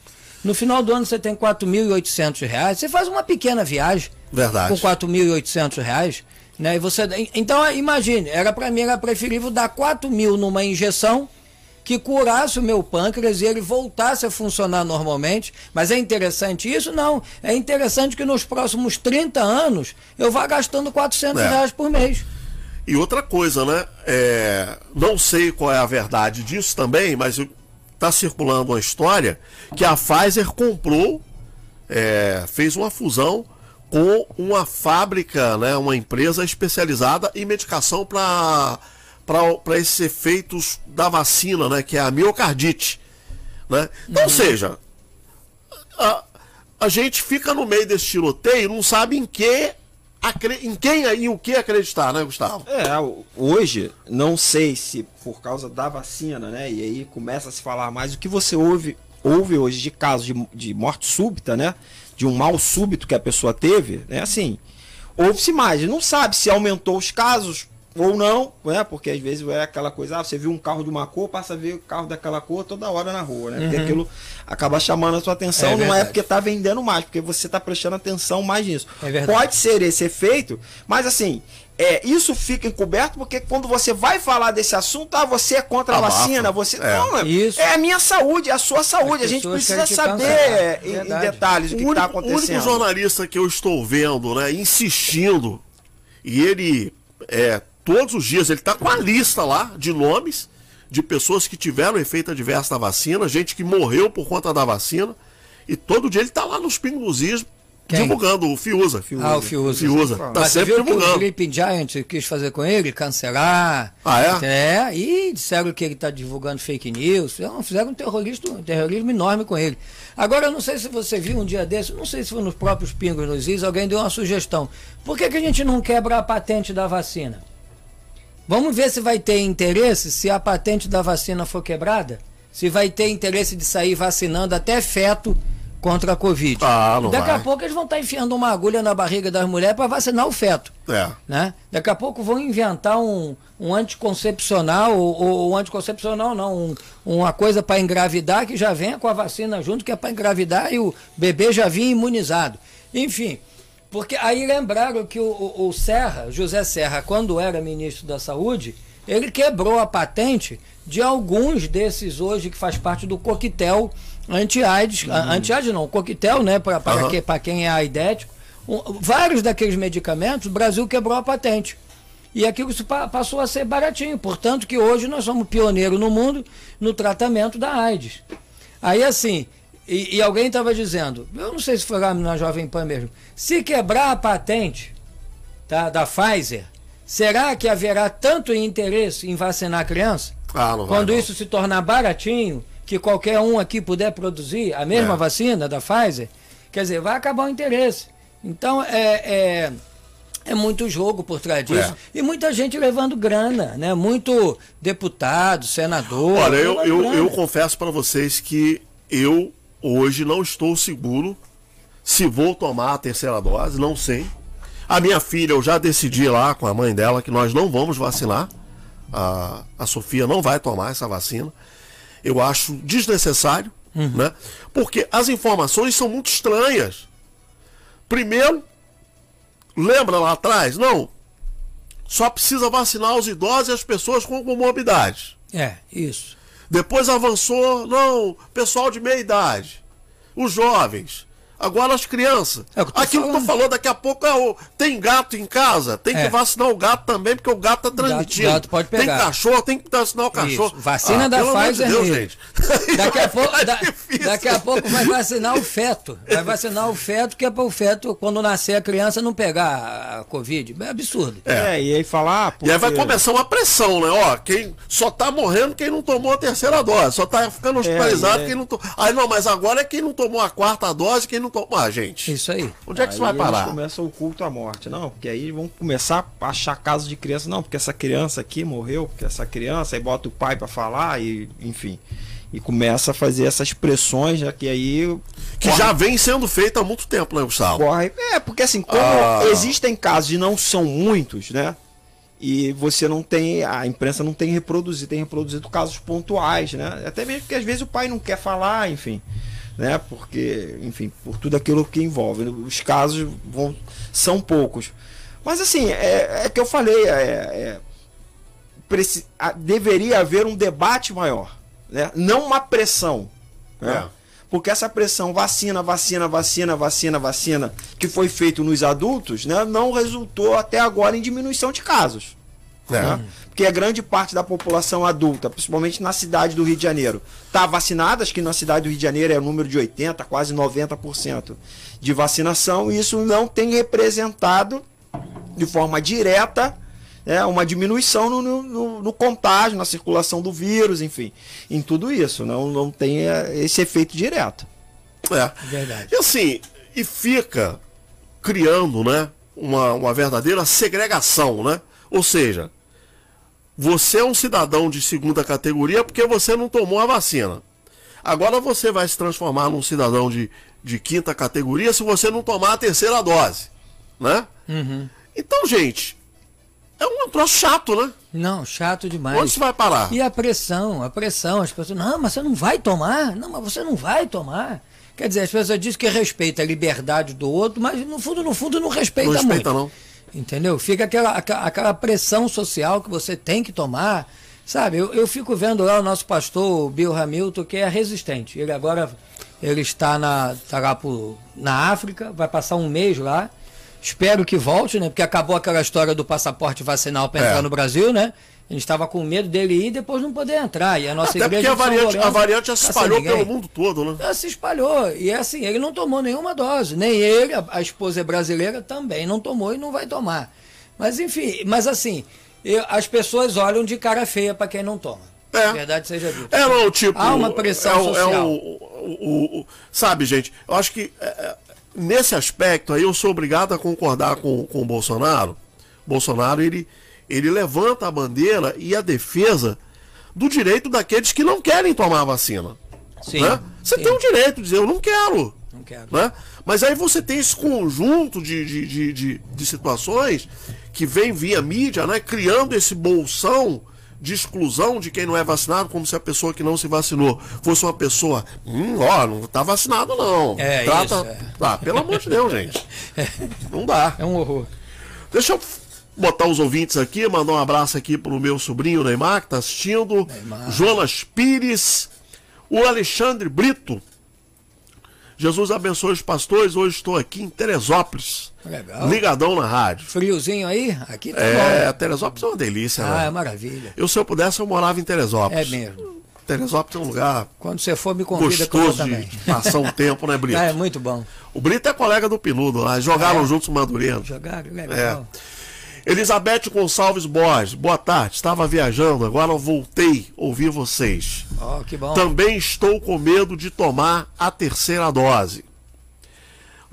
No final do ano você tem 4.800 reais, você faz uma pequena viagem. Verdade. Com 4.800 reais. Né? E você, então, imagine, era para mim era preferível dar 4 mil numa injeção que curasse o meu pâncreas e ele voltasse a funcionar normalmente. Mas é interessante isso? Não. É interessante que nos próximos 30 anos eu vá gastando 400 é. reais por mês. E outra coisa, né? É, não sei qual é a verdade disso também, mas está circulando uma história que a Pfizer comprou, é, fez uma fusão com uma fábrica, né, uma empresa especializada em medicação para para esses efeitos da vacina, né, que é a miocardite. Né? Então, uhum. seja, a, a gente fica no meio desse tiroteio e não sabe em que em quem e o que acreditar, né, Gustavo? É, hoje, não sei se por causa da vacina, né? E aí começa a se falar mais o que você ouve, ouve hoje de casos de, de morte súbita, né? De um mal súbito que a pessoa teve, né? Assim, ouve-se mais. Não sabe se aumentou os casos ou não, né? Porque às vezes é aquela coisa, ah, você viu um carro de uma cor, passa a ver o carro daquela cor toda hora na rua, né? Uhum. Porque aquilo acaba chamando a sua atenção, é não é porque tá vendendo mais, porque você tá prestando atenção mais nisso. É Pode ser esse efeito, mas assim, é, isso fica encoberto porque quando você vai falar desse assunto, ah, você é contra a vacina, você. É. Não, é, isso. é a minha saúde, é a sua saúde. a gente precisa saber em, em, detalhes o que está acontecendo. O único jornalista que eu estou vendo, né, insistindo, e ele é, todos os dias. Ele está com a lista lá de nomes de pessoas que tiveram efeito adverso da vacina, gente que morreu por conta da vacina. E todo dia ele está lá nos pingos divulgando o Fiuza. Fiuza. Ah, o Fiuza. Fiuza. Tá Mas sempre divulgando. o Felipe Giant quis fazer com ele? Cancelar. Ah, é? É, e disseram que ele está divulgando fake news. Não, fizeram um terrorismo, um terrorismo enorme com ele. Agora, eu não sei se você viu um dia desse, não sei se foi nos próprios pingos nos is, alguém deu uma sugestão. Por que, que a gente não quebra a patente da vacina? Vamos ver se vai ter interesse se a patente da vacina for quebrada. Se vai ter interesse de sair vacinando até feto contra a Covid. Ah, Daqui vai. a pouco eles vão estar enfiando uma agulha na barriga das mulheres para vacinar o feto. É. Né? Daqui a pouco vão inventar um, um anticoncepcional, ou, ou um anticoncepcional não, um, uma coisa para engravidar que já venha com a vacina junto, que é para engravidar e o bebê já vinha imunizado. Enfim, porque aí lembraram que o, o, o Serra, José Serra, quando era ministro da Saúde, ele quebrou a patente de alguns desses hoje que faz parte do coquetel anti-AIDS, uhum. anti-AIDS não, coquetel, né, para uhum. que, quem é aidético. Um, vários daqueles medicamentos, o Brasil quebrou a patente. E aquilo passou a ser baratinho. Portanto, que hoje nós somos pioneiros no mundo no tratamento da AIDS. Aí, assim, e, e alguém estava dizendo, eu não sei se foi lá na Jovem Pan mesmo, se quebrar a patente tá, da Pfizer, será que haverá tanto interesse em vacinar a criança? Ah, Quando vai, isso se tornar baratinho, que qualquer um aqui puder produzir a mesma é. vacina da Pfizer, quer dizer, vai acabar o interesse. Então, é, é, é muito jogo por trás disso. É. E muita gente levando grana, né? Muito deputado, senador. Olha, eu, eu, eu confesso para vocês que eu Hoje não estou seguro se vou tomar a terceira dose, não sei. A minha filha, eu já decidi lá com a mãe dela que nós não vamos vacinar. A, a Sofia não vai tomar essa vacina. Eu acho desnecessário, uhum. né? Porque as informações são muito estranhas. Primeiro, lembra lá atrás? Não. Só precisa vacinar os idosos e as pessoas com comorbidades. É, isso. Depois avançou, não, pessoal de meia idade, os jovens. Agora as crianças. É que Aquilo falando. que tu falou daqui a pouco é o. Tem gato em casa, tem é. que vacinar o gato também, porque o gato tá transmitindo. Gato, gato pode pegar. Tem cachorro, tem que vacinar o cachorro. Isso. Vacina ah, da Pfizer. Deus, gente. Daqui a, pouco, da, daqui a pouco vai vacinar o feto. Vai vacinar o feto, que é para o feto, quando nascer a criança, não pegar a Covid. É absurdo. É, é e aí falar. Porque... E aí vai começar uma pressão, né? Ó, quem só tá morrendo quem não tomou a terceira dose. Só tá ficando é, hospitalizado é, quem não tomou. Aí não, mas agora é quem não tomou a quarta dose, quem não tomou. Ah, gente. Isso aí. Onde é que aí isso vai parar? começa o culto à morte. Não, porque aí vão começar a achar casos de criança. Não, porque essa criança aqui morreu, porque essa criança, aí bota o pai para falar, e enfim. E começa a fazer essas pressões, já que aí. Que corre... já vem sendo feito há muito tempo, né, Gustavo? Corre. É, porque assim, como ah. existem casos e não são muitos, né? E você não tem, a imprensa não tem reproduzido, tem reproduzido casos pontuais, né? Até mesmo porque às vezes o pai não quer falar, enfim né? Porque, enfim, por tudo aquilo que envolve. Os casos vão, são poucos. Mas assim, é, é que eu falei, é, é, preci, a, deveria haver um debate maior. né? não uma pressão. Né? É. Porque essa pressão vacina, vacina, vacina, vacina, vacina, que foi feito nos adultos, né, não resultou até agora em diminuição de casos. É. Né? Porque a grande parte da população adulta, principalmente na cidade do Rio de Janeiro, está vacinada, acho que na cidade do Rio de Janeiro é o número de 80%, quase 90% de vacinação, e isso não tem representado de forma direta né, uma diminuição no, no, no, contágio, na circulação do vírus, enfim, em tudo isso. Não, não tem é, esse efeito direto. É. Verdade. E assim, e fica criando, né, uma, uma verdadeira segregação, né? Ou seja, você é um cidadão de segunda categoria porque você não tomou a vacina. Agora você vai se transformar num cidadão de, de quinta categoria se você não tomar a terceira dose, né? Uhum. Então, gente, é um troço chato, né? Não, chato demais. Onde você vai parar? E a pressão, a pressão, as pessoas, não, mas você não vai tomar, não, mas você não vai tomar. Quer dizer, as pessoas dizem que respeita a liberdade do outro, mas no fundo, no fundo, não respeita, Não respeita, muito. não. Entendeu? Fica aquela, aquela, pressão social que você tem que tomar. Sabe, eu, eu fico vendo lá o nosso pastor, o Bill Hamilton, que é resistente. Ele agora ele está na, está lá pro, na África, vai passar um mês lá. Espero que volte, né? Porque acabou aquela história do passaporte vacinal para entrar É. no Brasil, né? A gente estava com medo dele ir e depois não poder entrar. E a nossa Até porque igreja a de São variante, a Lourenço variante já se espalhou pelo mundo todo, né? Ela se espalhou. E é assim, ele não tomou nenhuma dose. Nem ele, a, a esposa é brasileira, também não tomou e não vai tomar. Mas enfim, mas assim, eu- as pessoas olham de cara feia para quem não toma. É. Verdade seja dita. É, não, tipo. Há uma pressão é, é social. o, o- o- o- sabe, gente, eu acho que é, é, nesse aspecto aí eu sou obrigado a concordar com, com o Bolsonaro. Bolsonaro, ele, ele levanta a bandeira e a defesa do direito daqueles que não querem tomar a vacina. Sim, né? Você sim. tem o direito de dizer, eu não quero. Não quero. Né? Mas aí você tem esse conjunto de, de, de, de, de situações que vem via mídia, né? Criando esse bolsão de exclusão de quem não é vacinado, como se a pessoa que não se vacinou fosse uma pessoa, hum, ó, não tá vacinado não. É, Trata... isso, é. Ah, pelo amor de Deus, gente. Não dá. É um horror. Deixa eu botar os ouvintes aqui, mandar um abraço aqui pro meu sobrinho Neymar, que tá assistindo. Neymar. Jonas Pires, o Alexandre Brito. Jesus abençoe os pastores. Hoje estou aqui em Teresópolis. Legal. Ligadão na rádio. Friozinho aí? Aqui tá É, bom. Teresópolis é uma delícia, Ah, é né? maravilha. Eu, se eu pudesse, eu morava em Teresópolis. É mesmo. Teresópolis é um lugar Quando você for, me convida gostoso de passar um tempo, né, Brito? Ah, é muito bom. O Brito é colega do Pinudo lá. Jogaram É. juntos o Madureira. Jogar, É. Elizabeth Gonçalves Borges, boa tarde. Estava viajando, agora voltei a ouvir vocês. Ó, que bom. Também estou com medo de tomar a terceira dose.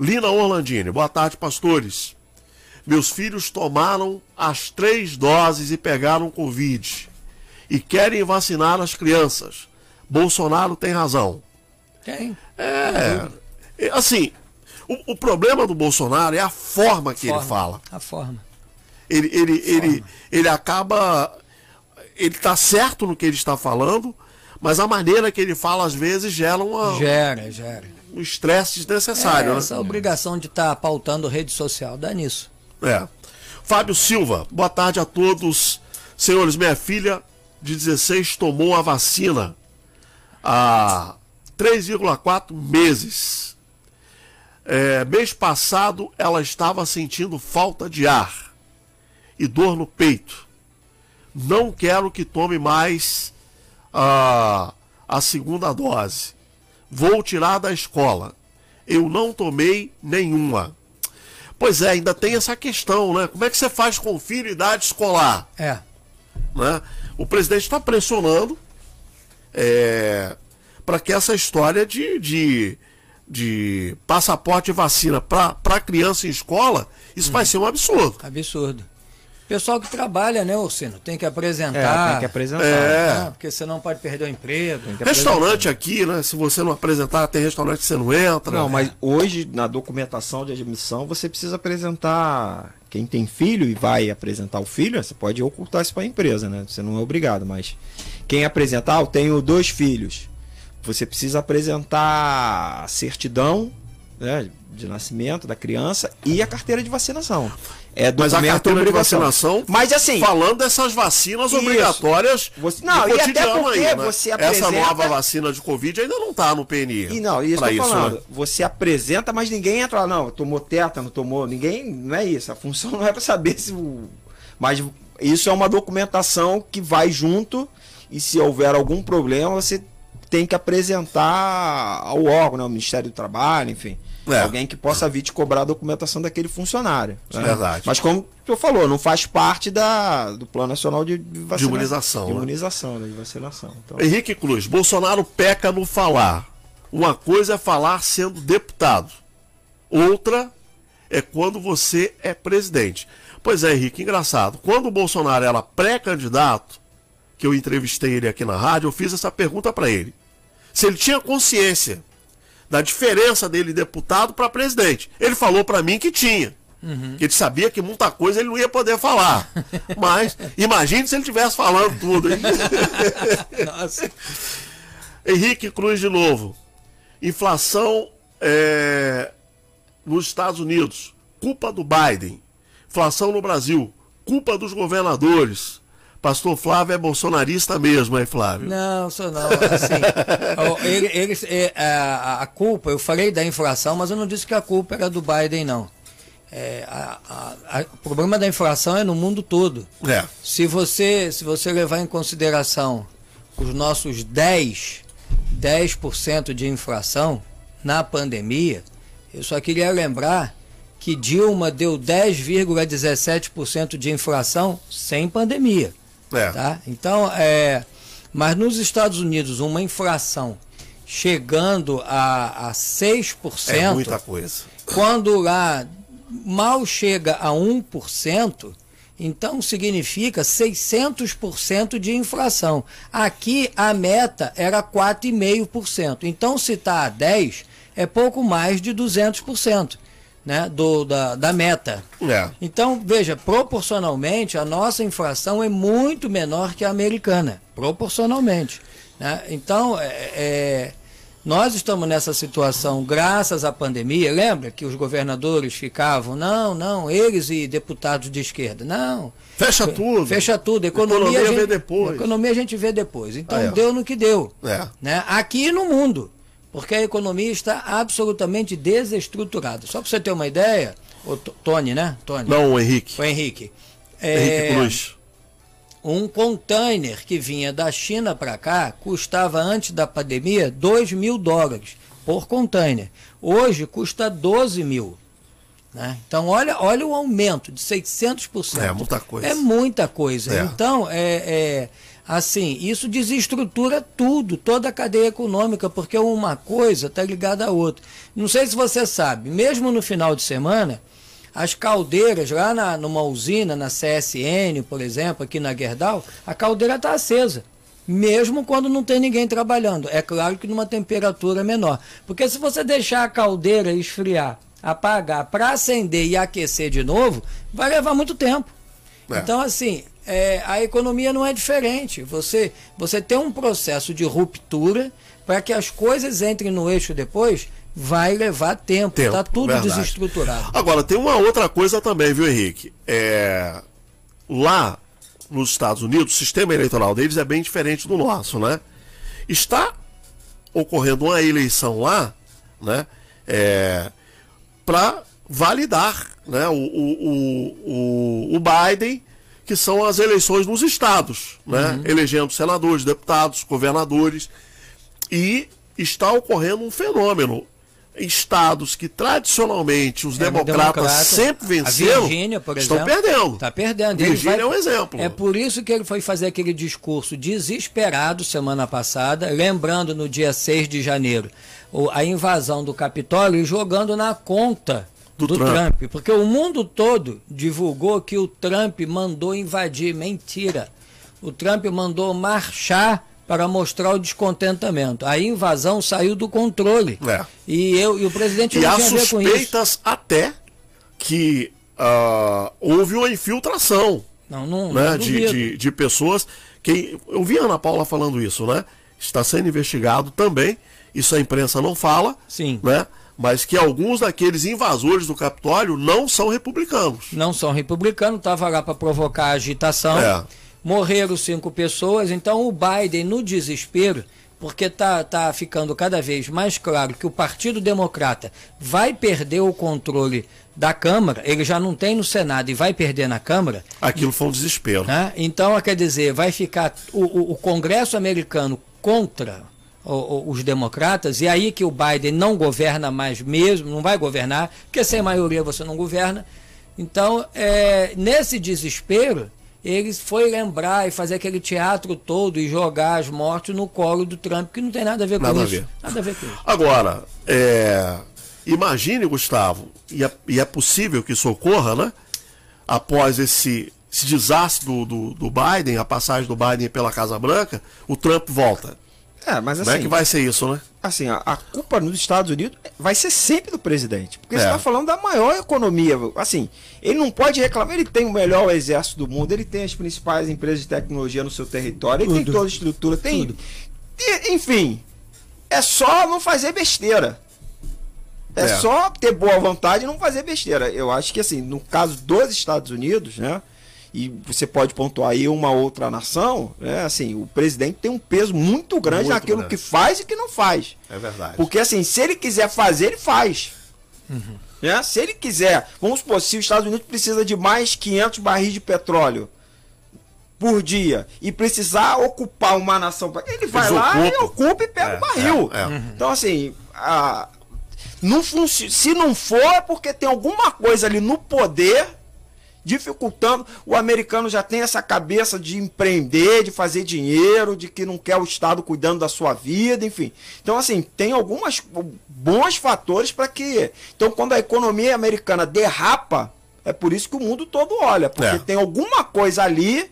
Lina Orlandini, boa tarde, pastores. Meus filhos tomaram as três doses e pegaram Covid. E querem vacinar as crianças. Bolsonaro tem razão. Tem. É. é, Assim, o, o problema do Bolsonaro é a forma que Forma. ele fala. A forma. Ele, ele, ele, ele acaba. Ele está certo no que ele está falando, mas a maneira que ele fala às vezes gera uma- Gera, gera. um estresse desnecessário. É, né? essa obrigação de estar pautando rede social, dá nisso. É. Fábio Silva, boa tarde a todos. Senhores, minha filha de 16 tomou a vacina há 3,4 meses. É, mês passado ela estava sentindo falta de ar e dor no peito. Não quero que tome mais a, a segunda dose. Vou tirar da escola. Eu não tomei nenhuma. Pois é, ainda tem essa questão, né? Como é que você faz com o filho idade escolar? É. Né? O presidente está pressionando para que essa história de, de, de passaporte e vacina para criança em escola, isso vai ser um absurdo. Absurdo. Pessoal que trabalha, né, Ursino? Tem que É, apresentar. tem que apresentar. É. Ah, porque você não pode perder o emprego. Restaurante aqui, né? Se você não apresentar, tem restaurante que você não entra. Não, mas hoje na documentação de admissão você precisa apresentar. Quem tem filho e vai apresentar o filho, você pode ocultar isso para a empresa, né? Você não é obrigado, mas quem apresentar, ah, eu tenho dois filhos. Você precisa apresentar a certidão né, de nascimento da criança e a carteira de vacinação. É Mas a carteira de vacinação, Mas assim, falando dessas vacinas Isso. obrigatórias Você- não, e até porque aí, né? você Essa apresenta- nova vacina de Covid ainda não está no PNI. E não, isso eu tô falando. né? Você apresenta, mas ninguém entra lá, não, tomou tétano, tomou. Ninguém. Não é isso. A função não é para saber se o. Mas isso é uma documentação que vai junto e se houver algum problema, você tem que apresentar ao órgão, né, ao Ministério do Trabalho, enfim. É. Alguém que possa vir te cobrar a documentação daquele funcionário. né? Verdade. Mas como tu falou, não faz parte da, do Plano Nacional de, vacina- De imunização, De né? imunização, né, de vacinação. Então, Henrique Cruz, Bolsonaro peca no falar. Uma coisa é falar sendo deputado. Outra é quando você é presidente. Pois é, Henrique, engraçado. Quando o Bolsonaro era pré-candidato, que eu entrevistei ele aqui na rádio, eu fiz essa pergunta para ele. Se ele tinha consciência da diferença dele deputado para presidente. Ele falou para mim que tinha. Que ele sabia que muita coisa ele não ia poder falar. Mas imagine se ele estivesse falando tudo. Nossa. Henrique Cruz de novo. Inflação é, nos Estados Unidos, culpa do Biden. Inflação no Brasil, culpa dos governadores. Pastor Flávio é bolsonarista mesmo, hein, Flávio? Não, sou não. Assim, ele- eles, é, a, a culpa, eu falei da inflação, mas eu não disse que a culpa era do Biden, não. É, a- a- o problema da inflação é no mundo todo. É. Se você, se você levar em consideração os nossos 10, 10% de inflação na pandemia, eu só queria lembrar que Dilma deu 10,17% de inflação sem pandemia. É. Tá? Então, é, mas nos Estados Unidos, uma inflação chegando a, a 6%, É muita coisa. quando lá mal chega a 1%, então significa 600% de inflação. Aqui a meta era 4,5%. Então se está a 10, é pouco mais de 200%, né, do da, da meta. É. Então, veja, proporcionalmente, a nossa inflação é muito menor que a americana. Proporcionalmente. né? Então, é, é, nós estamos nessa situação graças à pandemia. Lembra que os governadores ficavam, não, não, eles e deputados de esquerda. Não. Fecha tudo. Fecha tudo. Economia, Economia a gente, vê depois. Economia a gente vê depois. Então, ó. deu no que deu. É. Né? Aqui e no mundo. Porque a economia está absolutamente desestruturada. Só para você ter uma ideia, o Tony, né? Tony. Não, Henrique. O Henrique. Henrique É, Cruz. um container que vinha da China para cá custava antes da pandemia 2 mil dólares por container. Hoje custa 12 mil. Né? Então, olha, olha o aumento de 600%. É muita coisa. É muita coisa. É. Então, é, é, assim, isso desestrutura tudo, toda a cadeia econômica, porque uma coisa está ligada à outra. Não sei se você sabe, mesmo no final de semana, as caldeiras lá na, numa usina, na CSN, por exemplo, aqui na Gerdau, a caldeira está acesa. Mesmo quando não tem ninguém trabalhando. É claro que numa temperatura menor. Porque se você deixar a caldeira esfriar, apagar, para acender e aquecer de novo, vai levar muito tempo. É. Então, assim, é, a economia não é diferente. Você, você tem um processo de ruptura para que as coisas entrem no eixo depois, vai levar tempo. Está tudo verdade. desestruturado. Agora, tem uma outra coisa também, viu, Henrique? É, lá nos Estados Unidos, o sistema eleitoral deles é bem diferente do nosso, né? Está ocorrendo uma eleição lá, né? É, para validar né, o, o, o- o Biden, que são as eleições nos estados, né? Elegendo senadores, deputados, governadores. E está ocorrendo um fenômeno. Estados que tradicionalmente os É, democratas democrata. sempre venceram Virgínia, por estão exemplo, perdendo. Está perdendo. Virgínia vai- é um exemplo. É por isso que ele foi fazer aquele discurso desesperado semana passada, lembrando no dia 6 de janeiro a invasão do Capitólio e jogando na conta Do do, Trump. Trump. Porque o mundo todo divulgou que o Trump mandou invadir. Mentira. O Trump mandou marchar para mostrar o descontentamento. A invasão saiu do controle. É. E, eu, e o presidente E há suspeitas até que ah, houve uma infiltração Não, não, né, não de, de, de pessoas que. Eu vi a Ana Paula falando isso, né? Está sendo investigado também. Isso a imprensa não fala. Sim. Né? Mas que alguns daqueles invasores do Capitólio não são republicanos. Não são republicanos, estava lá para provocar agitação. É. Morreram cinco pessoas, então o Biden, no desespero, porque tá, tá ficando cada vez mais claro que o Partido Democrata vai perder o controle da Câmara, ele já não tem no Senado e vai perder na Câmara. Aquilo foi um desespero. Né? Então, quer dizer, vai ficar o, o, o Congresso americano contra os democratas, e aí que o Biden não governa mais mesmo, não vai governar, porque sem maioria você não governa. Então, é, nesse desespero, ele foi lembrar e fazer aquele teatro todo e jogar as mortes no colo do Trump, que não tem nada a ver com nada isso. A ver. Nada a ver com isso. Agora, é, imagine, Gustavo, e é, e é, possível que isso ocorra, né? Após esse, esse desastre do, do, do Biden, a passagem do Biden pela Casa Branca, o Trump volta. É, mas assim. Como é que assim, vai ser isso, né? Assim, a, a culpa nos Estados Unidos vai ser sempre do presidente. Porque é. você está falando da maior economia. Assim, ele não pode reclamar, ele tem o melhor exército do mundo, ele tem as principais empresas de tecnologia no seu território, Tudo. ele tem toda a estrutura, tem. Tudo. enfim, é só não fazer besteira. É, é, só ter boa vontade e não fazer besteira. Eu acho que, assim, no caso dos Estados Unidos, né? E você pode pontuar aí uma outra nação, né? Assim, o presidente tem um peso muito grande muito naquilo grande. que faz e que não faz. É verdade. Porque, assim, se ele quiser fazer, ele faz. Uhum. Né? Se ele quiser, vamos supor, se os Estados Unidos precisa de mais 500 barris de petróleo por dia e precisar ocupar uma nação, ele vai Eles lá ocupam. e ocupa e pega é, o barril. É, é. Então, assim, a, não se não for é porque tem alguma coisa ali no poder dificultando. O americano já tem essa cabeça de empreender, de fazer dinheiro, de que não quer o Estado cuidando da sua vida, enfim. Então, assim, tem alguns bons fatores para que. Então, quando a economia americana derrapa, é por isso que o mundo todo olha, porque é. tem alguma coisa ali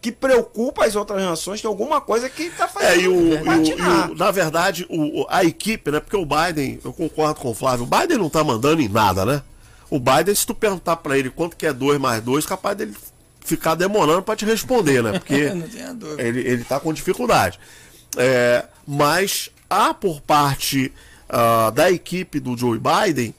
que preocupa as outras nações, tem alguma coisa que está fazendo. É, e o, e o, e o, na verdade, o, a equipe, né? Porque o Biden, eu concordo com o Flávio, o Biden não está mandando em nada, né? O Biden, se tu perguntar para ele quanto que é 2 mais 2, capaz dele ficar demorando para te responder, né? Porque ele, ele tá com dificuldade. É, mas há por parte uh, da equipe do Joe Biden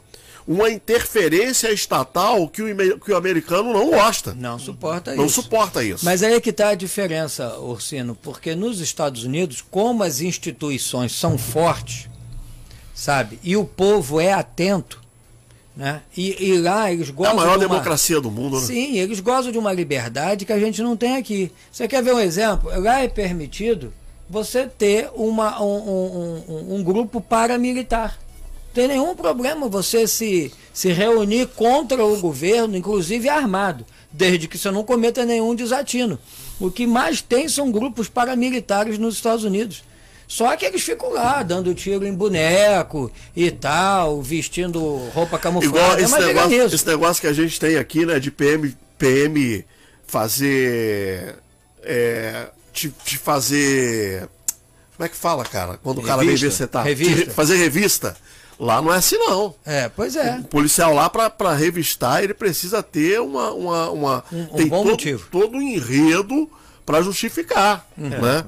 uma interferência estatal que o, que o americano não gosta. Não suporta não isso. Não suporta isso. Mas aí é que está a diferença, Ursino, porque nos Estados Unidos, como as instituições são fortes, sabe, e o povo é atento, né? E, e lá eles gozam. É a maior de uma... democracia do mundo, né? Sim, eles gozam de uma liberdade que a gente não tem aqui. Você quer ver um exemplo? Lá é permitido você ter uma, um, um, um grupo paramilitar tem nenhum problema você se, se reunir contra o governo, inclusive armado, desde que você não cometa nenhum desatino. O que mais tem são grupos paramilitares nos Estados Unidos. Só que eles ficam lá, dando tiro em boneco e tal, vestindo roupa camuflada. Igual é esse, negócio, esse negócio que a gente tem aqui, né, de PM, PM fazer. É, te, te fazer. Como é que fala, cara? Quando revista. o cara vem ver você tá. Revista. Fazer revista. Lá não é assim, não. É, pois é. O policial lá, para revistar, ele precisa ter uma. uma, uma um, um tem bom todo, motivo. todo um enredo para justificar. Uhum. Né?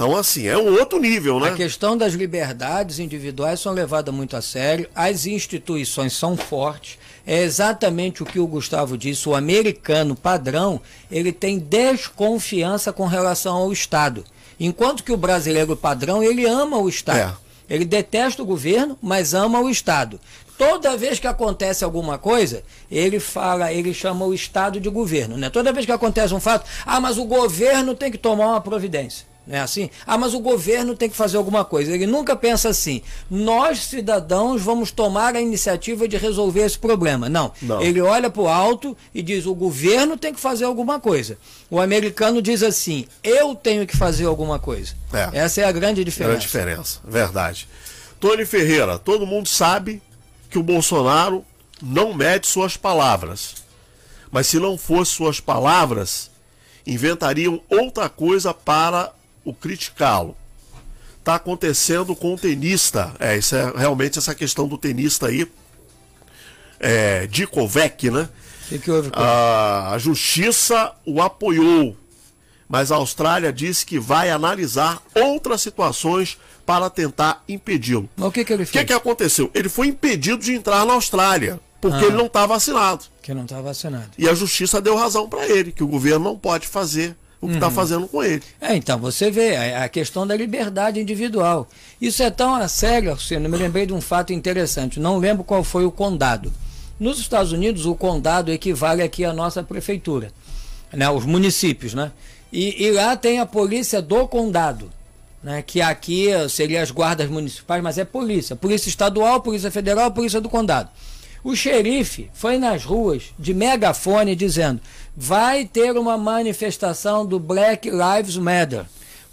Então, assim, é um outro nível, né? A questão das liberdades individuais são levadas muito a sério, as instituições são fortes. É exatamente o que o Gustavo disse, o americano padrão, ele tem desconfiança com relação ao Estado. Enquanto que o brasileiro padrão, ele ama o Estado. É. Ele detesta o governo, mas ama o Estado. Toda vez que acontece alguma coisa, ele fala, ele chama o Estado de governo. Né? Toda vez que acontece um fato, ah, mas o governo tem que tomar uma providência. Não é assim? Ah, mas o governo tem que fazer alguma coisa. Ele nunca pensa assim. Nós, cidadãos, vamos tomar a iniciativa de resolver esse problema. Não. Não. Ele olha para o alto e diz: o governo tem que fazer alguma coisa. O americano diz assim: eu tenho que fazer alguma coisa. É. Essa é a grande diferença. Grande diferença, verdade. Tony Ferreira, todo mundo sabe que o Bolsonaro não mede suas palavras. Mas se não fosse suas palavras, inventariam outra coisa para o criticá-lo. Está acontecendo com o tenista. É, isso é realmente essa questão do tenista aí. É, Djokovic, né? Que que houve, a, a justiça o apoiou, mas a Austrália disse que vai analisar outras situações para tentar impedi-lo. O que, que ele O fez? que, que aconteceu? Ele foi impedido de entrar na Austrália, porque Ah. ele não está vacinado. Que não está vacinado. E a justiça deu razão para ele, que o governo não pode fazer o que está Uhum. fazendo com ele. É, então, você vê a, a questão da liberdade individual. Isso é tão a sério, Arsênio, eu me lembrei de um fato interessante, não lembro qual foi o condado. Nos Estados Unidos, o condado equivale aqui à nossa prefeitura, né, os municípios, né? E, e lá tem a polícia do condado, né, que aqui seria as guardas municipais, mas é polícia. Polícia estadual, polícia federal, polícia do condado. O xerife foi nas ruas de megafone dizendo: vai ter uma manifestação do Black Lives Matter.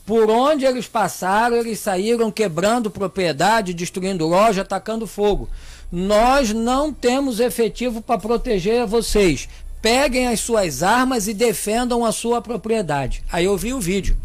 Por onde eles passaram, eles saíram quebrando propriedade, destruindo loja, atacando fogo. Nós não temos efetivo para proteger vocês. Peguem as suas armas e defendam a sua propriedade. Aí eu vi o vídeo.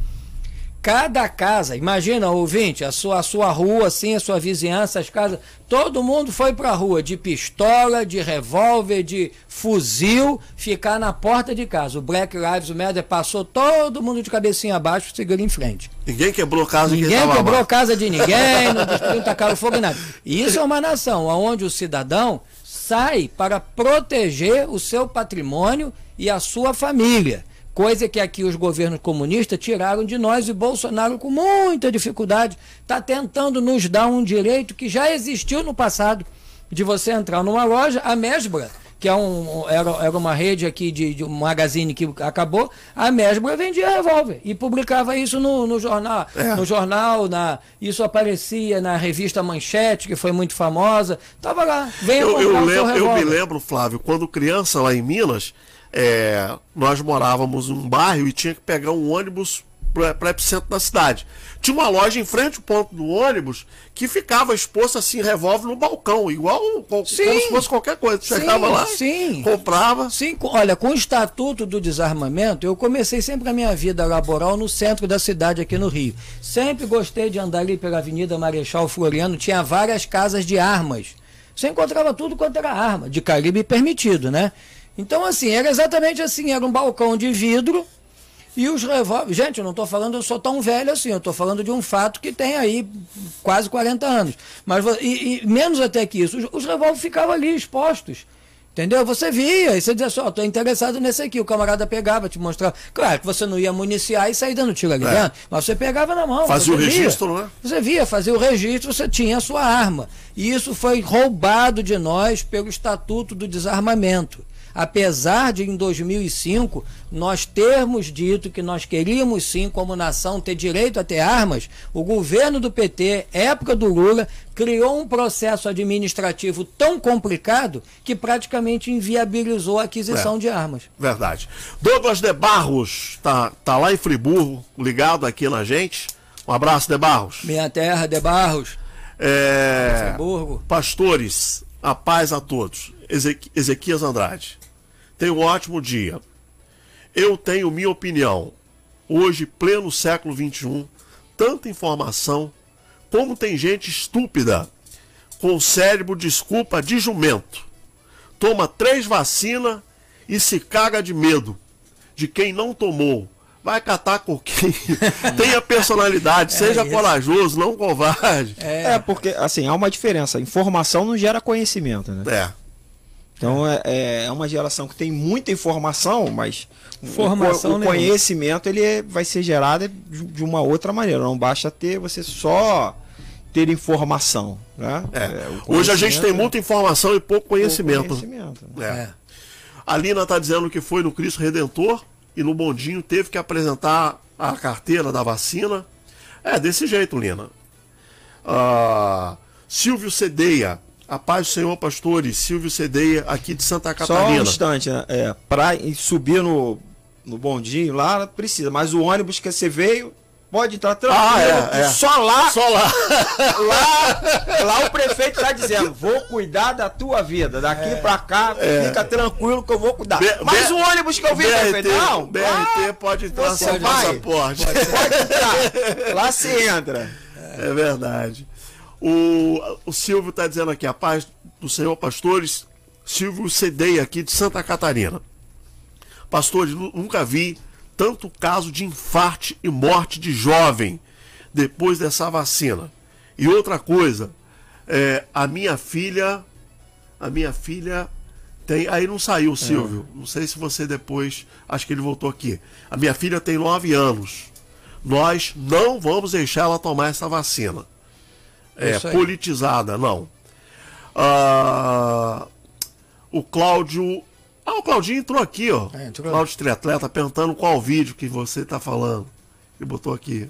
Cada casa, imagina, ouvinte, a sua, a sua rua, assim, a sua vizinhança, as casas, todo mundo foi pra rua de pistola, de revólver, de fuzil, ficar na porta de casa. O Black Lives Matter passou todo mundo de cabecinha abaixo, seguindo em frente. Ninguém quebrou casa de Ninguém quebrou lá. a casa de ninguém, não destruiu, tacaram fogo nada. E isso é uma nação onde o cidadão sai para proteger o seu patrimônio e a sua família. Coisa que aqui os governos comunistas tiraram de nós e Bolsonaro, com muita dificuldade, está tentando nos dar um direito que já existiu no passado, de você entrar numa loja, a Mesbra, que é um, era, era uma rede aqui de, de um magazine que acabou, a Mesbra vendia revólver e publicava isso no, no jornal, É. no jornal, na, isso aparecia na revista Manchete, que foi muito famosa. Tava lá, venha Eu, eu, lembro, eu me lembro, Flávio, quando criança lá em Minas, é, nós morávamos num bairro e tinha que pegar um ônibus para epicentro da cidade. Tinha uma loja em frente ao ponto do ônibus que ficava exposto assim, revólver no balcão, igual como Sim. se fosse qualquer coisa. Você Sim, chegava lá, sim. comprava. Sim, olha, com o Estatuto do Desarmamento, eu comecei sempre a minha vida laboral no centro da cidade aqui no Rio. Sempre gostei de andar ali pela Avenida Marechal Floriano, tinha várias casas de armas. Você encontrava tudo quanto era arma, de calibre permitido, né? Então, assim, era exatamente assim, era um balcão de vidro e os revólveres. Gente, eu não estou falando, eu sou tão velho assim, eu estou falando de um fato que tem aí quase 40 anos. Mas, e, e menos até que isso, os, os revólveres ficavam ali expostos. Entendeu? Você via, e você dizia só, estou interessado nesse aqui. O camarada pegava, te mostrava. Claro que você não ia municiar e sair dando tiro ali É. dentro, mas você pegava na mão. Fazia o via. registro, né? Você via, fazia o registro, você tinha a sua arma. E isso foi roubado de nós pelo Estatuto do Desarmamento. Apesar de em 2005 nós termos dito que nós queríamos sim, como nação, ter direito a ter armas, o governo do PT, época do Lula, criou um processo administrativo tão complicado que praticamente inviabilizou a aquisição É. de armas. Verdade. Douglas de Barros tá, tá lá em Friburgo, ligado aqui na gente. Um abraço, de Barros. Minha terra de Barros, É, Friburgo. pastores, a paz a todos. Ezequi- Ezequias Andrade. Tenha um ótimo dia. Eu tenho minha opinião. Hoje, pleno século XXI, tanta informação, como tem gente estúpida, com cérebro, desculpa, de jumento. Toma três vacinas e se caga de medo de quem não tomou. Vai catar coquinho. Tenha personalidade, seja isso. corajoso, não covarde. É. porque, assim, há uma diferença. Informação não gera conhecimento, né? É. Então é, é uma geração que tem muita informação, mas o- Informação o, o nenhuma. conhecimento ele é- vai ser gerado de uma outra maneira. Não basta ter você só ter informação. Né? É. o Hoje a gente tem conhecimento é muita informação e pouco pouco conhecimento. conhecimento. É. É. A Lina está dizendo que foi no Cristo Redentor e no bondinho teve que apresentar a carteira da vacina. É, desse jeito, Lina. Ah, Silvio Cedeia. A paz do Senhor, pastores. Silvio Cedeia, aqui de Santa Só um Catarina. instante, né? É, pra ir subir no, no bondinho lá, precisa. Mas o ônibus que você veio, pode entrar tranquilo. Ah, é, é. Só lá, Só lá. lá, lá o prefeito está dizendo, vou cuidar da tua vida. Daqui pra cá, fica tranquilo que eu vou cuidar. B- Mas B- o ônibus que eu vi, prefeito, não. BRT lá pode entrar sem passaporte. Pode entrar. Lá você entra. É verdade. O, o Silvio está dizendo aqui, a paz do Senhor, pastores. Silvio Cedeia, aqui de Santa Catarina. Pastores, nu- nunca vi tanto caso de infarte e morte de jovem depois dessa vacina. E outra coisa, é, a minha filha, a minha filha tem, aí não saiu, Silvio. É. Não sei se você depois, acho que ele voltou aqui. A minha filha tem nove anos. Nós não vamos deixar ela tomar essa vacina. É, politizada, não. Ah, o Cláudio. Ah, o Claudinho entrou aqui, ó. É. Cláudio Triatleta perguntando qual vídeo que você está falando. Ele botou aqui.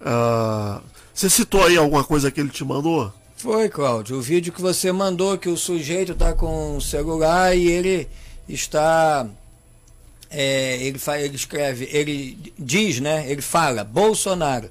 Ah, você citou aí alguma coisa que ele te mandou? Foi, Cláudio. O vídeo que você mandou, que o sujeito está com o celular e ele está. É, ele, faz, ele escreve, ele diz, né? Ele fala, Bolsonaro.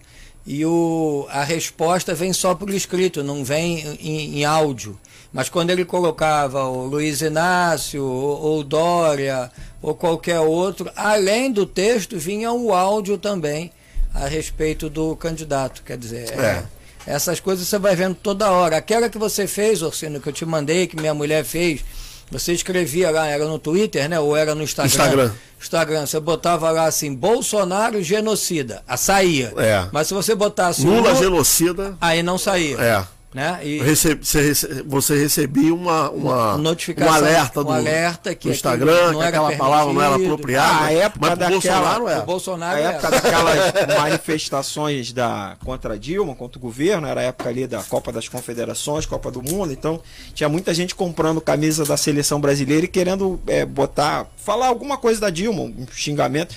E o, a resposta vem só por escrito, não vem em, em áudio. Mas quando ele colocava o Luiz Inácio, ou, ou Dória, ou qualquer outro, além do texto, vinha o áudio também a respeito do candidato. Quer dizer, é. É, essas coisas você vai vendo toda hora. Aquela que você fez, Orsino, que eu te mandei, que minha mulher fez, você escrevia lá, era no Twitter, né? Ou era no Instagram? Instagram. Instagram, você botava lá assim, Bolsonaro genocida. A saía. É. Mas se você botasse. Lula genocida. Aí não saía. É. Né? E você, recebia uma, uma notificação, um alerta do, um alerta que do Instagram, que aquela palavra não era apropriada. A época mas daquela, Bolsonaro. Bolsonaro a época daquelas manifestações da, contra Dilma, contra o governo, era a época ali da Copa das Confederações, Copa do Mundo, então tinha muita gente comprando camisa da seleção brasileira e querendo é, botar, falar alguma coisa da Dilma, um xingamento,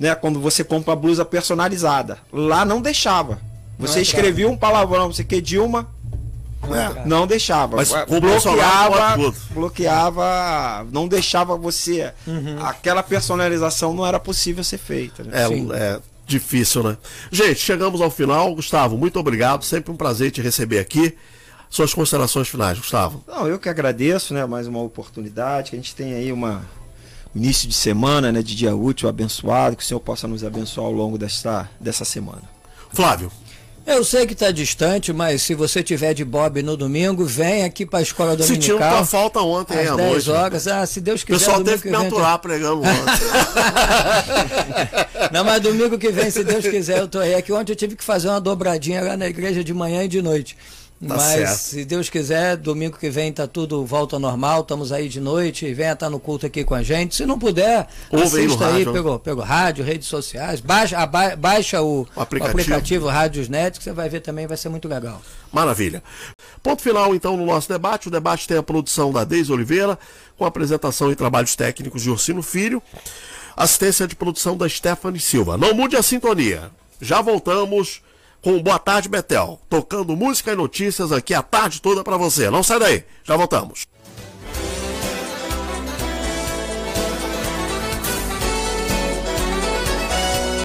né? Quando você compra a blusa personalizada. Lá não deixava. Você não escrevia um palavrão, você que Dilma, é. Não deixava. Mas bloqueava, bloqueava, não deixava você. Uhum. Aquela personalização não era possível ser feita. Né? É, é, difícil, né? Gente, chegamos ao final. Gustavo, muito obrigado. Sempre um prazer te receber aqui. Suas considerações finais, Gustavo. Não, eu que agradeço, né? Mais uma oportunidade. Que a gente tem aí uma início de semana, né? De dia útil, abençoado. Que o Senhor possa nos abençoar ao longo desta, dessa semana. Flávio. Eu sei que está distante, mas se você tiver de Bob no domingo, vem aqui para a escola dominical. Sentiu tua falta ontem às à 10 noite. horas. Ah, se Deus quiser. O pessoal teve que me aturar pregando ontem. Não, mas domingo que vem, se Deus quiser, eu tô aí. É que ontem eu tive que fazer uma dobradinha lá na igreja de manhã e de noite. Tá Mas certo. se Deus quiser, domingo que vem tá tudo volta ao normal, estamos aí de noite, venha estar no culto aqui com a gente. Se não puder, Ouve assista aí, aí pegou, pegou rádio, redes sociais, baixa, baixa o, o aplicativo, o aplicativo Rádios Net, que você vai ver também, vai ser muito legal. Maravilha. Ponto final então no nosso debate. O debate tem a produção da Deise Oliveira, com apresentação e trabalhos técnicos de Ursino Filho, assistência de produção da Stephanie Silva. Não mude a sintonia. Já voltamos com Boa Tarde Betel, tocando música e notícias aqui a tarde toda para você. Não sai daí, já voltamos.